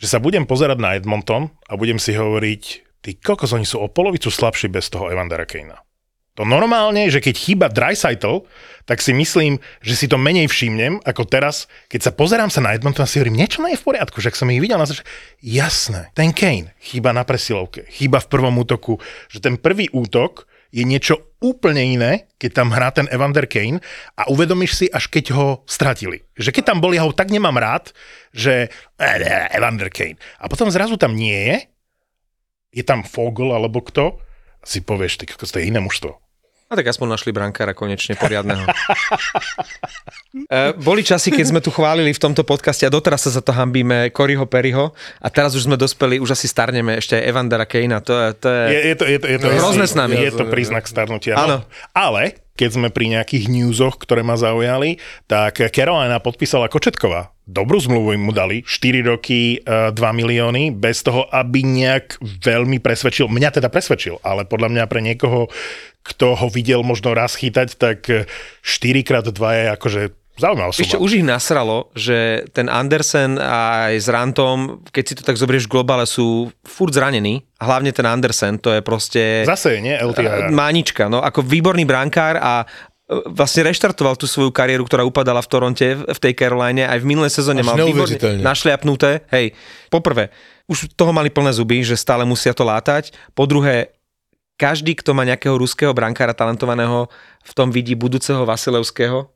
že sa budem pozerať na Edmonton a budem si hovoriť, ty kokos, oni sú o polovicu slabší bez toho Evandera Kejna. To normálne, že keď chýba Dreisaitl, tak si myslím, že si to menej všimnem, ako teraz, keď sa pozerám sa na Edmonton a si hovorím, niečo nie je v poriadku, že ak som ich videl na zač- jasné, ten Kane chýba na presilovke, chýba v prvom útoku, že ten prvý útok je niečo úplne iné, keď tam hrá ten Evander Kane a uvedomíš si, až keď ho stratili. Že keď tam bol, ja ho tak nemám rád, že eh, Evander Kane. A potom zrazu tam nie je, je tam Fogel alebo kto, si povieš, ty, to je iné mužstvo. A tak aspoň našli brankára konečne poriadneho. [laughs] e, boli časy, keď sme tu chválili v tomto podcaste a doteraz sa za to hambíme Coryho Perryho a teraz už sme dospeli, už asi starneme ešte Evandera Kejna. To je, to je... Je, je to, je to, je to, hrozné s nami. Je to príznak starnutia. Áno. No. Ale keď sme pri nejakých newsoch, ktoré ma zaujali, tak Carolina podpísala Kočetkova. Dobrú zmluvu im mu dali, 4 roky, 2 milióny, bez toho, aby nejak veľmi presvedčil. Mňa teda presvedčil, ale podľa mňa pre niekoho, kto ho videl možno raz chytať, tak 4x2 je akože Zaujímavá Ešte už ich nasralo, že ten Andersen aj s Rantom, keď si to tak zoberieš v globále, sú furt zranení. Hlavne ten Andersen, to je proste... Zase, nie? LTIR. Mánička, no ako výborný brankár a e, vlastne reštartoval tú svoju kariéru, ktorá upadala v Toronte, v tej Caroline, aj v minulej sezóne mal výborne našliapnuté. Hej, poprvé, už toho mali plné zuby, že stále musia to látať. Po druhé, každý, kto má nejakého ruského brankára talentovaného, v tom vidí budúceho Vasilevského,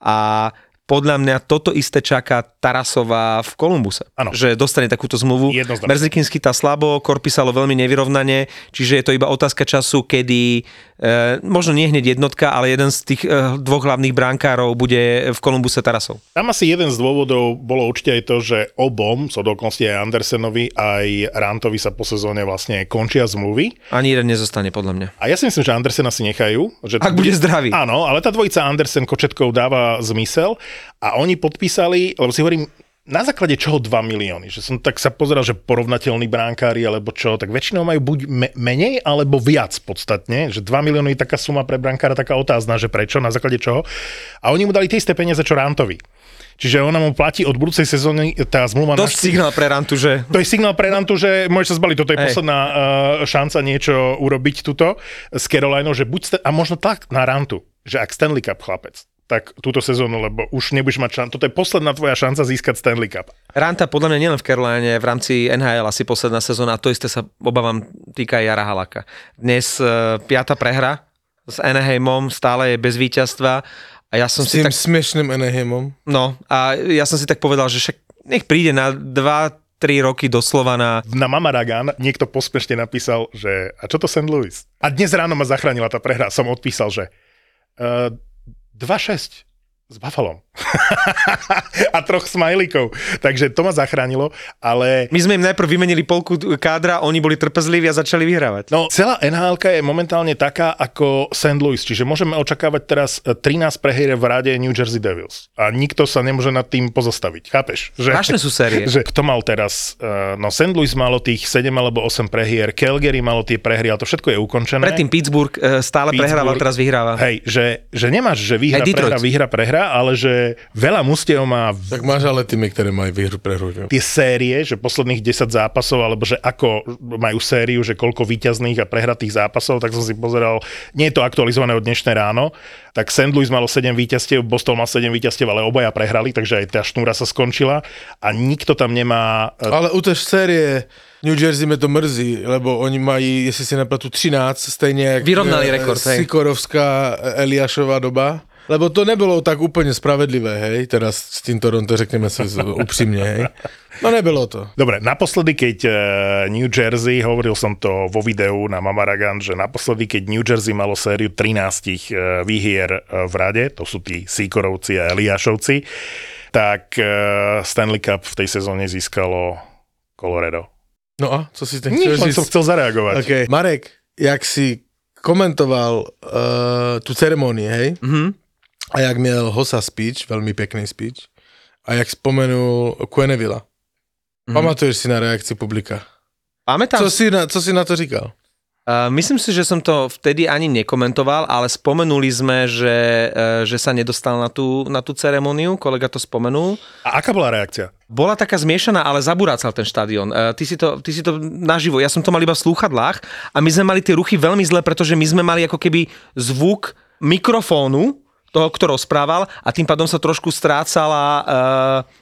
a podľa mňa toto isté čaká Tarasová v Kolumbuse. Ano. Že dostane takúto zmluvu. Merzikinsky tá slabo, Korpisalo veľmi nevyrovnane, čiže je to iba otázka času, kedy e, možno nie hneď jednotka, ale jeden z tých e, dvoch hlavných brankárov bude v Kolumbuse Tarasov. Tam asi jeden z dôvodov bolo určite aj to, že obom, so dokonalosti aj Andersenovi, aj Rantovi sa po sezóne vlastne končia zmluvy. Ani jeden nezostane, podľa mňa. A ja si myslím, že Andersena si nechajú. Že Ak bude zdravý. Áno, ale tá dvojica Andersen Kočetkov dáva zmysel a oni podpísali, lebo si hovorím, na základe čoho 2 milióny? Že som tak sa pozeral, že porovnateľní bránkári alebo čo, tak väčšinou majú buď me- menej alebo viac podstatne, že 2 milióny je taká suma pre brankára taká otázna, že prečo, na základe čoho. A oni mu dali tie isté peniaze, čo Rantovi. Čiže ona mu platí od budúcej sezóny tá zmluva. Dosť na... signál pre Rantu, že... To je signál pre Rantu, že môže sa zbaliť. Toto je Hej. posledná uh, šanca niečo urobiť tuto s Carolinou, že buď... St- a možno tak na Rantu, že ak Stanley Cup chlapec, tak túto sezónu, lebo už nebudeš mať šancu. Toto je posledná tvoja šanca získať Stanley Cup. Ranta podľa mňa nielen v Caroline, v rámci NHL asi posledná sezóna a to isté sa obávam týka Jara Halaka. Dnes uh, piata prehra s Anaheimom, stále je bez víťazstva a ja som s si tým tak... smiešným Anaheimom. No a ja som si tak povedal, že však nech príde na dva 3 roky doslova na... Na Mamaragan niekto pospešne napísal, že a čo to St. Louis? A dnes ráno ma zachránila tá prehra. Som odpísal, že uh, 2-6 s Buffalom. [laughs] a troch smajlíkov. Takže to ma zachránilo, ale... My sme im najprv vymenili polku kádra, oni boli trpezliví a začali vyhrávať. No, celá nhl je momentálne taká ako St. Louis, čiže môžeme očakávať teraz 13 prehier v rade New Jersey Devils. A nikto sa nemôže nad tým pozastaviť, chápeš? Že, Vážne sú série. [laughs] Že kto mal teraz, eh, no St. Louis malo tých 7 alebo 8 prehier, Calgary malo tie prehry, ale to všetko je ukončené. Predtým Pittsburgh eh, stále Pittsburgh, prehrával, teraz vyhráva. Hej, že, že nemáš, že výhra, hey, prehra, výhra, prehra, prehra, ale že veľa mustiev má... Tak máš ale týmy, ktoré majú výhru, prehru. Tie série, že posledných 10 zápasov, alebo že ako majú sériu, že koľko výťazných a prehratých zápasov, tak som si pozeral, nie je to aktualizované od dnešné ráno, tak St. Louis malo 7 víťazstiev, Boston mal 7 víťazstiev, ale obaja prehrali, takže aj tá šnúra sa skončila a nikto tam nemá... E, ale u tej série New Jersey mi to mrzí, lebo oni mají, jestli si nepletu, 13, stejně jak Vyrovnali rekord, Sikorovská Eliášová doba. Lebo to nebylo tak úplne spravedlivé, hej, teraz s tým Toronto, řekneme si upřímne, hej. No nebylo to. Dobre, naposledy, keď uh, New Jersey, hovoril som to vo videu na Mamaragan, že naposledy, keď New Jersey malo sériu 13 uh, výhier uh, v rade, to sú tí Sikorovci a Eliášovci, tak Stanley Cup v tej sezóne získalo Colorado. No a co si ten chcel som chcel zareagovať. Okay. Marek, jak si komentoval uh, tú ceremonii, hej? Mm-hmm a jak měl Hosa speech, veľmi pekný speech, a jak spomenul Quenevilla. Mm. Pamatuješ si na reakci publika? Tam... Co si na, co si na to říkal? Uh, myslím si, že som to vtedy ani nekomentoval, ale spomenuli sme, že, uh, že sa nedostal na tú, na tú ceremoniu, kolega to spomenul. A aká bola reakcia? Bola taká zmiešaná, ale zabúracal ten štadión. Uh, ty, si to, ty si to naživo, ja som to mal iba v slúchadlách a my sme mali tie ruchy veľmi zle, pretože my sme mali ako keby zvuk mikrofónu, toho, kto rozprával a tým pádom sa trošku strácala uh,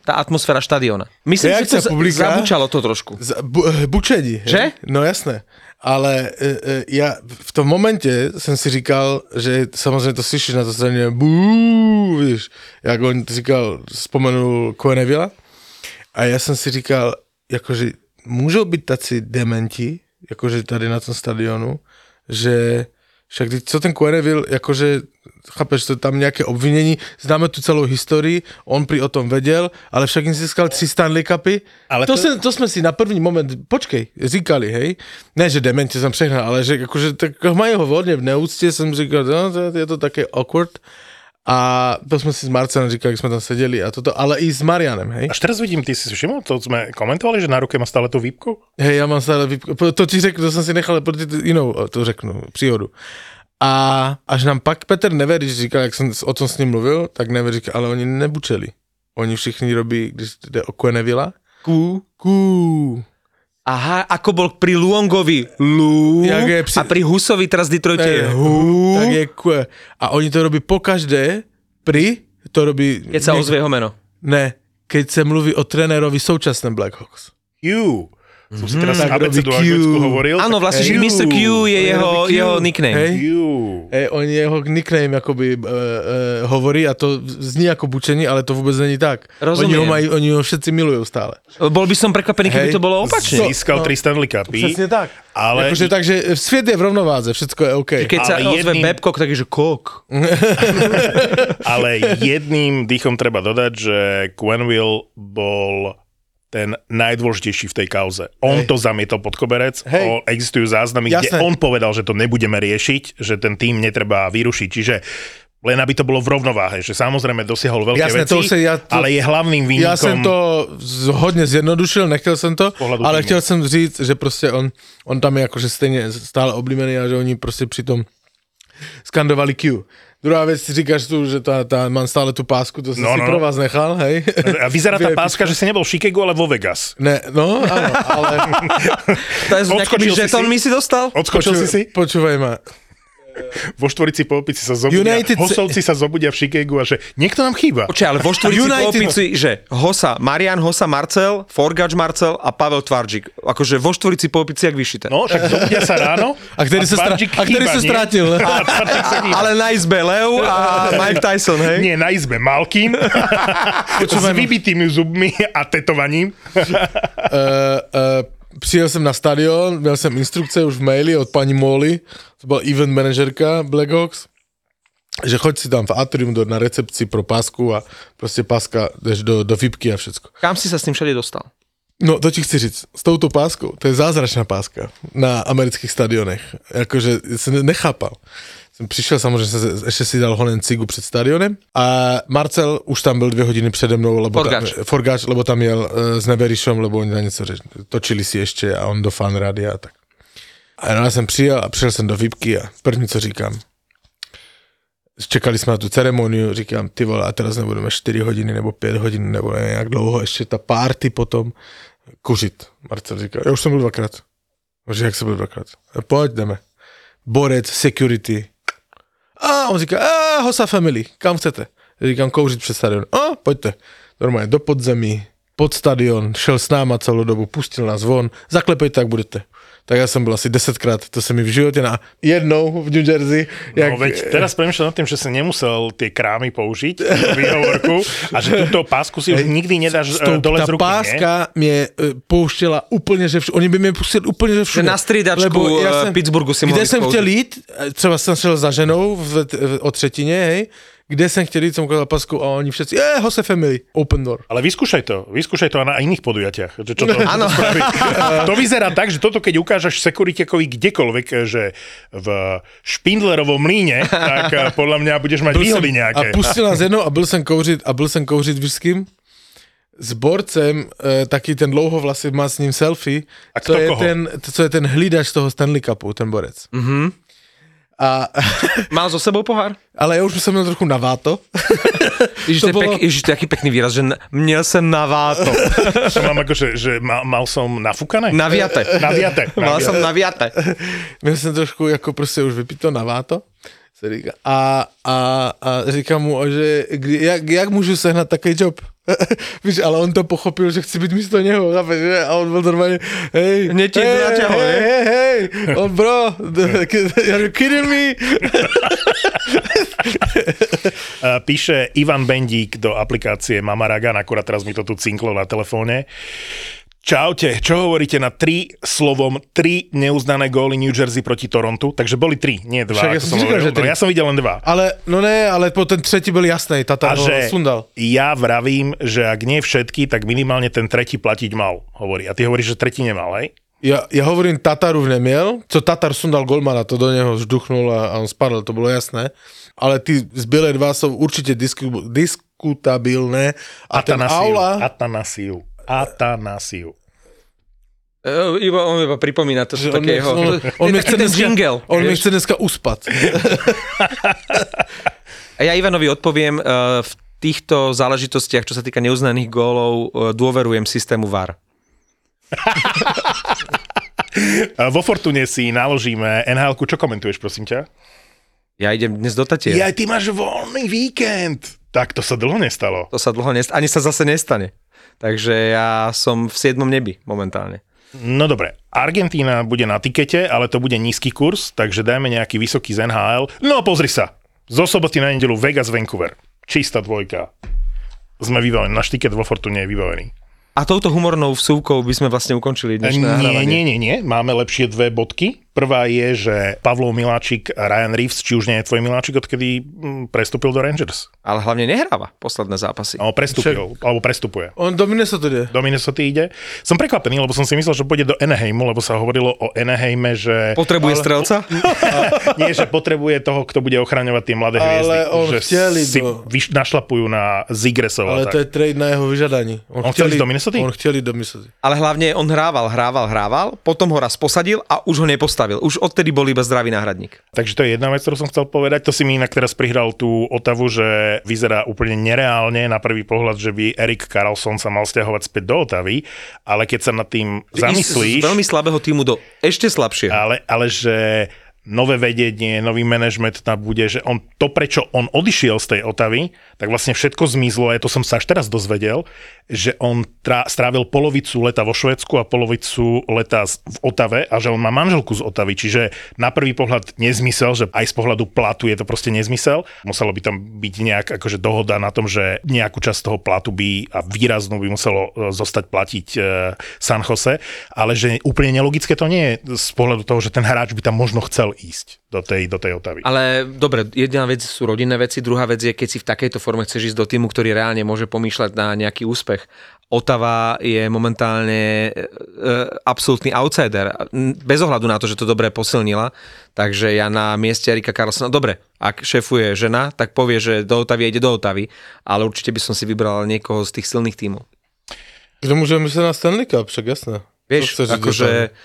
tá atmosféra štadiona. Myslím Reakcia že to publika? zabučalo to trošku. Z, bu, eh, bučení. Že? No jasné. Ale e, e, já v tom momentě jsem si říkal, že samozřejmě to slyšíš na to straně bú, víš, jak on říkal, vzpomenul Coenevilla. A já jsem si říkal, jakože můžou být taci dementi, jakože tady na tom stadionu, že však co ten Coeneville, jakože, chápeš, to tam nějaké obvinění, známe tu celou historii, on pri o tom věděl, ale však jim získal tři Stanley Cupy. Ale to, to- se, to jsme si na první moment, počkej, říkali, hej, ne, že demente jsem přehnal, ale že jakože tak mají ho hodně v neúctě, jsem říkal, no, to, je to také awkward. A to jsme si s Marcelem říkali, jak jsme tam seděli a toto, ale i s Marianem, hej. Až teraz vidím, ty si si všimol, to sme komentovali, že na ruke má stále tú výpku? Hej, já mám stále výpku. To ti řeknu, to jsem si nechal pro ty, jinou, to řeknu, příhodu. A až nám pak Petr Neverič říkal, jak jsem o tom s ním mluvil, tak Neverič říkal, ale oni nebučeli. Oni všichni robí, když jde o Quenevilla, kú, kú. Aha, ako bol pri Luongovi Lu při- a pri Husovi teraz v Detroite je Eh, Hu. tak je kue. A oni to robí pokaždé, pri, to robí... Keď sa ozve jeho meno. Ne, keď se mluví o trenérovi současném Blackhawks. Q. Som si teraz robí abecedu Q. anglicku hovoril. Áno, vlastne, že Q. Mr. Q je On jeho, Q. jeho nickname. Hej. Q. Hej, oni jeho nickname jakoby uh, uh, hovorí a to zní jako bučení, ale to vůbec není tak. Rozumiem. Oni ho, mají, oni ho všetci milují stále. Bol by som prekvapený, keby Hej. to bolo opačne. Získal No. tri Stanley Cupy. Přesně tak. Ale Jakože, takže svět je v rovnováze, všetko je OK. Keď sa Ale ozve jedným- Babcock, tak je, že kok. [laughs] Ale jedným dýchom treba dodať, že Quenville bol ten najdôležitejší v tej kauze. On Hej. to zamietol pod koberec, Hej. o, existujú záznamy, kde Jasné. on povedal, že to nebudeme riešiť, že ten tým netreba vyrušiť. Čiže len aby to bolo v rovnováhe, že samozrejme dosiahol veľké Jasné, veci, to sa ja- to- ale je hlavným výnikom... Já jsem to hodně zjednodušil, nechtěl jsem to, ale chtěl jsem říct, že prostě on, on tam je jakože stejně stále oblíbený a že oni prostě přitom skandovali Q. Druhá věc, ty říkáš tu, že ta, ta, mám stále tu pásku, to jsem No, si no, pro no. vás nechal, hej. A vyzerá tá páska, že si nebol v Chicagu, ale vo Vegas. Ne, no, áno, ale... [laughs] To je nejaký Odskočil si žetón si? si dostal? Odskočil si si? Počúvaj ma. [laughs] Vo štvorici po opici sa zobudia, United- hosovci sa zobudia v Chicagu a že niekto nám chýba. Počkaj, ale vo štvorici po United- opici, že Hosa, Marian Hosa Marcel, Forgač Marcel a Pavel Tvarčík. Akože vo štvorici po opici, jak vyšité. No, však zobudia sa ráno. A ktorý sa, stra- Tvarčík a ktorý chýba, sa strátil. A sa. Ale na izbe Leo a [laughs] Mike Tyson, hej? Nie, na izbe Malkin [laughs] s vybitými zubmi a tetovaním. uh, uh, přijel jsem na stadion, měl jsem instrukce už v maili od paní Molly, to byla event manažerka Blackhawks, že choď si tam v atrium do, na recepci pro pásku a prostě páska jdeš do, do VIPky a všecko. Kam si sa s tým všade dostal? No, to ti chci říct, s touto páskou, to je zázračná páska na amerických stadionech. Jakože jsem nechápal. Jsem přišel, samozřejmě se, ještě si dal honen cigu před stadionem a Marcel už tam byl dvě hodiny přede mnou, lebo Forgáč. tam, Forgáč, lebo tam jel uh, s Neverišom, lebo oni na něco řeč, točili si ještě a on do fan rádia a tak. A já jsem přijel a přišel jsem do VIPky a první, co říkám, čekali jsme na tu ceremoniu, říkám, ty vole, a teraz nebudeme 4 hodiny nebo 5 hodin, nebo ne, jak dlouho, ještě ta party potom, kuřit. Marcel říká, já už jsem byl dvakrát. Že jak jsem byl dvakrát? "A Pojď, jdeme. Borec, security. A on říká, a Hosa Family, kam chcete? Říkám, kouřit před stadion. A pojďte. Normálně do podzemí, pod stadion, šel s náma celou dobu, pustil nás von, zaklepejte, jak budete. Tak já jsem byl asi desetkrát, to se mi v životě na jednou v New Jersey. Jak, No veď teraz premýšľam nad tým, že si nemusel tie krámy použiť výhovorku a že túto pásku si už nikdy nedáš s tou, eh, dole z ruky, nie? páska mě uh, pouštěla úplně že všude. Oni by mě pustili úplně že všude. Že na striedačku, eh, Pittsburghu si Kde mohli jsem spouštět. chtěl jít, eh, třeba jsem šel za ženou v, v, o třetině, hej, kde jsem chtěl jít, jsem ukázal pasku a oni všetci, je, Hose Family, open door. Ale vyskúšaj to, vyskúšaj to aj na iných podujatiach. Že čo to, Áno. to, to vyzerá tak, že toto keď ukážeš sekuritekovi kdekoľvek, že v Špindlerovom mlíne, tak eh, podľa mňa budeš mať výhody nejaké. a pustil nás jednou a byl jsem kouřit, a byl jsem kouřit, víš s kým? s borcem, e, taký ten dlouhovlasý má s ním selfie, A co je, koho? ten, co je ten hlídač toho Stanley Cupu, ten borec. Mhm. A, [laughs] Mal so sebou pohár? ale ja už som měl trochu naváto. [laughs] Ježiš, to, To je pek, bolo- ježiš, to je aký pekný výraz, že n- měl jsem na váto. [laughs] To mám ako, že, že mal, mal som nafúkané? Naviate. Naviate. Mal jsem naviate. Měl jsem trošku jako prostě už vypito naváto. A, a, a říkám mu, že kdy, jak, jak můžu sehnat takový job? [laughs] Víš, ale on to pochopil, že chci být místo něho, chápeš, že? A on byl normálně, hej, hej, hej, ne? hej, hej, on bro, [laughs] are you kidding me? Uh, [laughs] píše Ivan Bendík do aplikácie Mamaragan, akurát teraz mi to tu cinklo na telefóne. Čaute, čo hovoríte na tri slovom, tri neuznané góly New Jersey proti Torontu? Takže boli tri, nie dva. Však ja som říkal, že tri. Ja som videl len dva. Ale, no ne, ale po ten třetí byl jasný, A Tatar ho že sundal. ja vravím, že ak nie všetky, tak minimálne ten tretí platiť mal, hovorí. A ty hovoríš, že tretí nemal, hej? Ja, ja hovorím, Tatarův neměl, co Tatar sundal golmana, to do něho žduchnul a, a on spadl, to bylo jasné. Ale ty zbylé dva jsou určitě disku, diskutabilné. A ten Aula... Atanasiu. Atanasiu. Uh, iba, on iba pripomína to, že že on, mě, takého... on, on, mě chce dneska, jingle. on vieš. chce dneska uspat. A ja Ivanovi odpoviem, uh, v týchto záležitostiach, čo sa týka neuznaných gólov, uh, dôverujem systému VAR. [laughs] Vo Fortune si naložíme nhl Čo komentuješ, prosím ťa? Ja idem dnes do Tatier. Ja, ty máš voľný víkend. Tak to sa dlho nestalo. To sa dlho nest- ani sa zase nestane. Takže ja som v 7. nebi momentálne. No dobre, Argentína bude na tikete, ale to bude nízky kurz, takže dajme nejaký vysoký z NHL. No pozri sa, zo soboty na nedelu Vegas, Vancouver. Čistá dvojka. Sme vybavení, náš tiket vo Fortune je vybavený. A touto humornou vsúvkou by sme vlastne ukončili dnešné Nie, nahrávanie. nie, nie, nie, máme lepšie dve bodky. Prvá je, že Pavlov Miláčik a Ryan Reeves, či už nie je tvoj Miláčik, odkedy mm, prestúpil do Rangers. Ale hlavne nehráva posledné zápasy. Alebo prestúpil, alebo prestupuje. On do Minnesota jde. Do Minnesota ide. Som prekvapený, lebo som si myslel, že pôjde do Anaheimu, lebo sa hovorilo o Anaheime, že... Potrebuje strelca? [laughs] Nie, že potrebuje toho, kto bude ochraňovať tie mladé Ale hviezdy. on že si do- vyš, našlapujú na Zigresov. Ale a to tak. je trade na jeho vyžadání. On chtěl ísť do Minnesoty? On jít do Minnesota. Ale hlavne on hrával, hrával, hrával, potom ho raz posadil a už ho nepostavil. Už odtedy bol iba zdravý náhradník. Takže to je jedna vec, ktorú som chcel povedať. To si mi inak teraz prihral tú otavu, že vyzerá úplne nereálne na prvý pohľad, že by Erik Karlsson sa mal stiahovať späť do Otavy, ale keď sa nad tým zamyslíš... Z veľmi slabého týmu do ešte slabšieho. ale, ale že nové vedenie, nový manažment tam bude, že on to, prečo on odišiel z tej Otavy, tak vlastne všetko zmizlo, a to som sa až teraz dozvedel, že on trá, strávil polovicu leta vo Švedsku a polovicu leta v Otave a že on má manželku z Otavy, čiže na prvý pohľad nezmysel, že aj z pohľadu platu je to proste nezmysel. Muselo by tam byť nejak akože dohoda na tom, že nejakú časť toho platu by a výraznú by muselo e, zostať platiť e, San Jose, ale že úplne nelogické to nie je z pohľadu toho, že ten hráč by tam možno chcel ísť do tej, do tej Otavy. Ale dobre, jedna vec sú rodinné veci, druhá vec je, keď si v takejto forme chceš ísť do týmu, ktorý reálne môže pomýšľať na nejaký úspech. Otava je momentálne e, e, absolútny outsider, bez ohľadu na to, že to dobre posilnila. Takže ja na mieste Erika Karlsona, dobre, ak šefuje žena, tak povie, že do Otavy ide do Otavy, ale určite by som si vybral niekoho z tých silných tímov. Kdo může myslet na Stanley Cup, však jasné. Vieš, akože,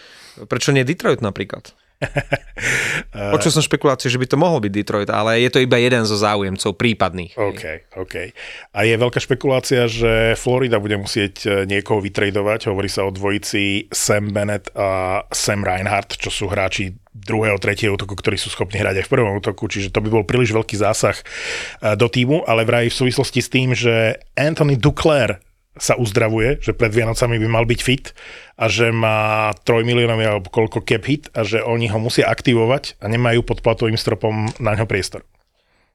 prečo nie Detroit napríklad? [laughs] Počul som špekulácie, že by to mohol byť Detroit, ale je to iba jeden zo záujemcov prípadných. OK, OK. A je veľká špekulácia, že Florida bude musieť e, niekoho vytredovať. Hovorí sa o dvojici Sam Bennett a Sam Reinhardt, čo sú hráči druhého, tretieho útoku, ktorí sú schopní hrať aj v prvom útoku, čiže to by bol príliš veľký zásah e, do týmu, ale vraj v súvislosti s tým, že Anthony Duclair sa uzdravuje, že pred Vianocami by mal byť fit a že má 3 miliónový alebo koľko cap hit a že oni ho musia aktivovať a nemajú pod platovým stropom na ňo priestor.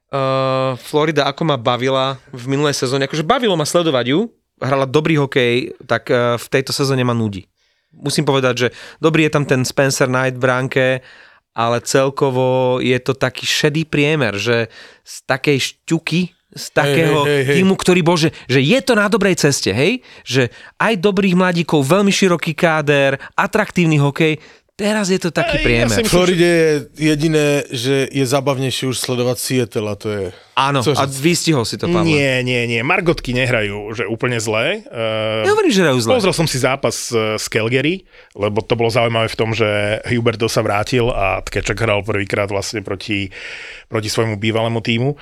Uh, Florida ako ma bavila v minulej sezóne, akože bavilo ma sledovať ju, hrala dobrý hokej, tak uh, v tejto sezóne ma nudí. Musím povedať, že dobrý je tam ten Spencer Knight v bránke, ale celkovo je to taký šedý priemer, že z takej šťuky, z takého hej, hej, hej. týmu, ktorý bol, že, je to na dobrej ceste, hej? Že aj dobrých mladíkov, veľmi široký káder, atraktívny hokej, Teraz je to taký Ej, ja priemer. V Floride je jediné, že je zábavnejšie už sledovať Seattle a to je... Áno, Cože? a vystihol si to, Pavle. Nie, nie, nie. Margotky nehrajú, že úplne zle. Uh, Nehovorím, že hrajú zle. Pozrel som si zápas eh, z Calgary, lebo to bolo zaujímavé v tom, že Huberto sa vrátil a Tkečak hral prvýkrát vlastne proti, proti svojmu bývalému týmu.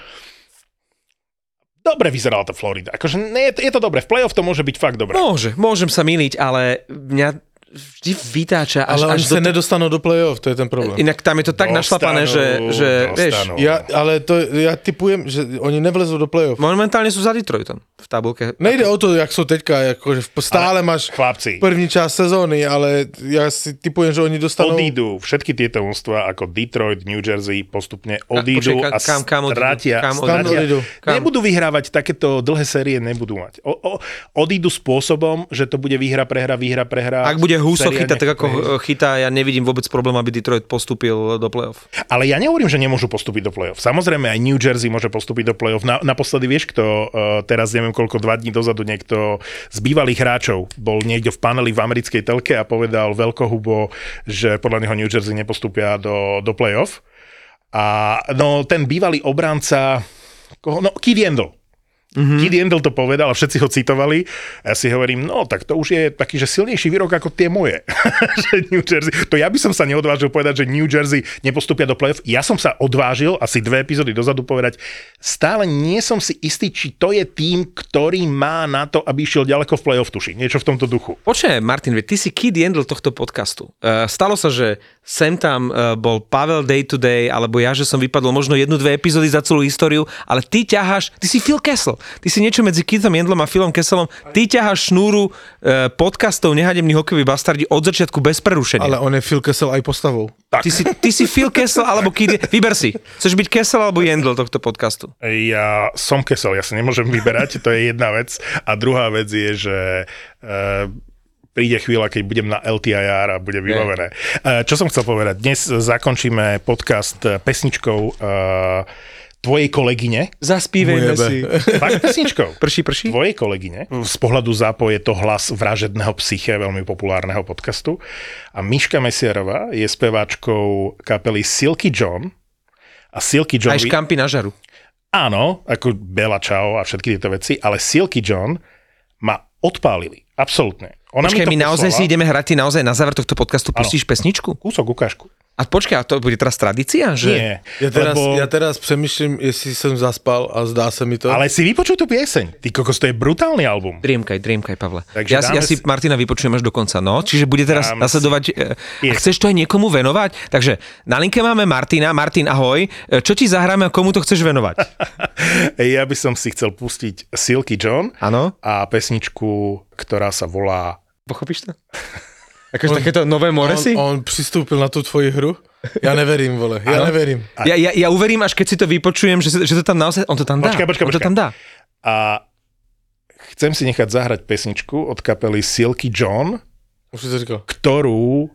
Dobre vyzerala tá Florida. Akože nie, je to dobre. V playoff to môže byť fakt dobre. Môže, môžem sa miliť, ale mňa vždy vytáča až, Ale až oni sa do... nedostanú do play-off, to je ten problém. Inak tam je to tak Dostanú, našlapané, že, že vieš. Ja, ale to, ja typujem, že oni nevlezú do play-off. momentálne sú za Detroitom v tabulke. Nejde o to, jak sú teďka, akože v- stále máš Chlapci, první časť sezóny, ale ja si typujem, že oni dostanú... odídu všetky tieto mústva ako Detroit, New Jersey postupne odídu a kam- kam odídu? stratia. Kam Kam stratia. odídu? Kam? Nebudú vyhrávať takéto dlhé série, nebudú mať. O, o, odídu spôsobom, že to bude výhra, prehra, výhra, prehra. Ak bude Huso chytať tak, ako chytá, ja nevidím vôbec problém, aby Detroit postúpil do play-off. Ale ja nehovorím, že nemôžu postúpiť do play-off. Samozrejme, aj New Jersey môže postúpiť do play-off. Na, naposledy vieš, kto uh, teraz neviem koľko, dva dní dozadu niekto z bývalých hráčov bol niekde v paneli v americkej telke a povedal veľkohubo, že podľa neho New Jersey nepostúpia do, do play-off. A no, ten bývalý obranca, koho, no, Keith Yandel. Mm-hmm. Kid Yandel to povedal a všetci ho citovali. A ja si hovorím, no tak to už je taký, že silnejší výrok ako tie moje. [laughs] že New Jersey. To ja by som sa neodvážil povedať, že New Jersey nepostupia do play-off. Ja som sa odvážil asi dve epizódy dozadu povedať, stále nie som si istý, či to je tým, ktorý má na to, aby išiel ďaleko v play-off, tuši. Niečo v tomto duchu. Počkaj, Martin, ty si kid Jendl tohto podcastu. Uh, stalo sa, že sem tam uh, bol Pavel Day to Day, alebo ja, že som vypadol možno jednu, dve epizódy za celú históriu, ale ty ťaháš, ty si Phil Kessel, ty si niečo medzi Kitom Jendlom a Philom Kesselom, ty ťaháš šnúru uh, podcastov Nehademní hokejoví bastardi od začiatku bez prerušenia. Ale on je Phil Kessel aj postavou. Ty, si, ty si Phil Kessel alebo Kid, vyber si. Chceš byť Kessel alebo Jendl tohto podcastu? Ja som kesel, ja sa nemôžem vyberať, to je jedna vec. A druhá vec je, že uh, príde chvíľa, keď budem na LTIR a bude vybavené. Uh, čo som chcel povedať? Dnes zakončíme podcast eh, pesničkou uh, tvojej kolegyne. Zaspívejme Mujebe. si. Fakt pesničkou. [laughs] Prší, prší? Tvojej kolegyne. Z pohľadu ZAPO je to hlas vražedného psyche, veľmi populárneho podcastu. A Miška Mesiarová je speváčkou kapely Silky John. A Silky John... Aj škampy na žaru. Áno, ako Bella Ciao a všetky tieto veci, ale Silky John ma odpálili. Absolútne. Ona Počkaj, my naozaj poslala. si ideme hrať, ty naozaj na záver tohto podcastu pustíš pesničku? Kúsok ukážku. A počkaj, a to bude teraz tradícia? Že... Nie, Ja teraz, lebo... ja teraz přemýšlím, jestli jsem zaspal a zdá se mi to. Ale si vypočuj tú pieseň. Ty kokos, to je brutálny album. Driemkaj, driemkaj, Pavle. Takže ja, ja si si- Martina vypočujem až do konca, no. Čiže bude teraz Dáme nasledovať... e, A Yes. chceš to aj niekomu venovať? Takže na linke máme Martina. Martin, ahoj. E, Čo ti zahráme a komu to chceš venovať? [laughs] Ja by som si chcel pustiť Silky John Áno? a pesničku, ktorá sa volá Pochopíš to? [laughs] Akože takéto nové moresy? on, on přistoupil na tu tvoji hru? Já [laughs] neverím, vole, já Ano. neverím. Ja, ja, ja uverím, až keď si to vypočujem, že, že to tam naozaj... On to tam dá. Počkaj, počkaj, on to tam dá. a chcem si nechať zahrať pesničku od kapely Silky John, Už si to říkal. ktorú...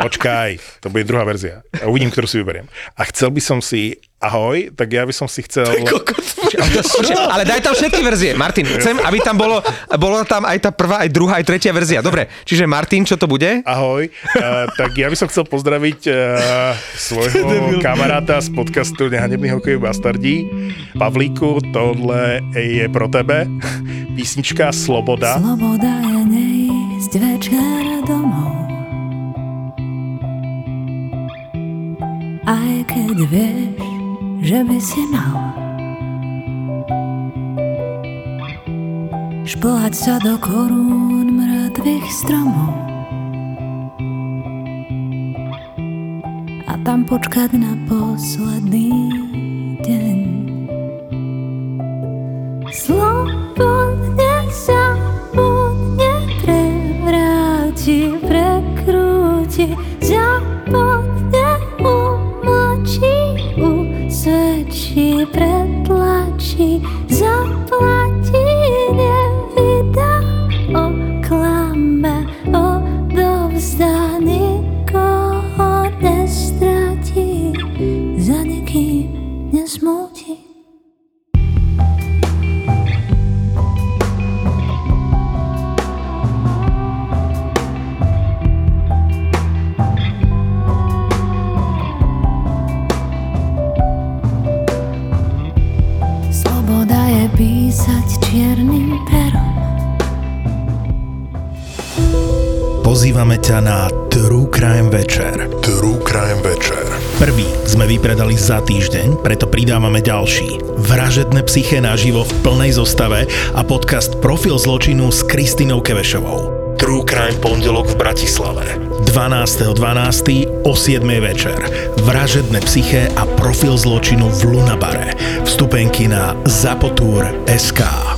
Počkaj, to bude druhá verzia. A uvidím, ktorú si vyberiem. A chcel by som si... Ahoj, tak ja by som si chcel... Ale daj tam všetky verzie. Martin, chcem, aby tam bolo, bolo tam aj tá prvá, aj druhá, aj tretia verzia. Dobre, čiže Martin, čo to bude? Ahoj, uh, tak ja by som chcel pozdraviť uh, svojho kamaráta z podcastu Nehanebný hokej bastardí. Pavlíku, tohle je pro tebe. Písnička Sloboda. Sloboda je neísť večer Aj keď vieš, že by si mal šplhať sa do korún mŕtvych stromov a tam počkať na posledný deň. Slobodne sa ďalší. Vražedné psyché naživo v plnej zostave a podcast Profil zločinu s Kristinou Kevešovou. True Crime pondelok v Bratislave. 12.12. o 7. večer. Vražedné psyché a profil zločinu v Lunabare. Vstupenky na zapotur.sk.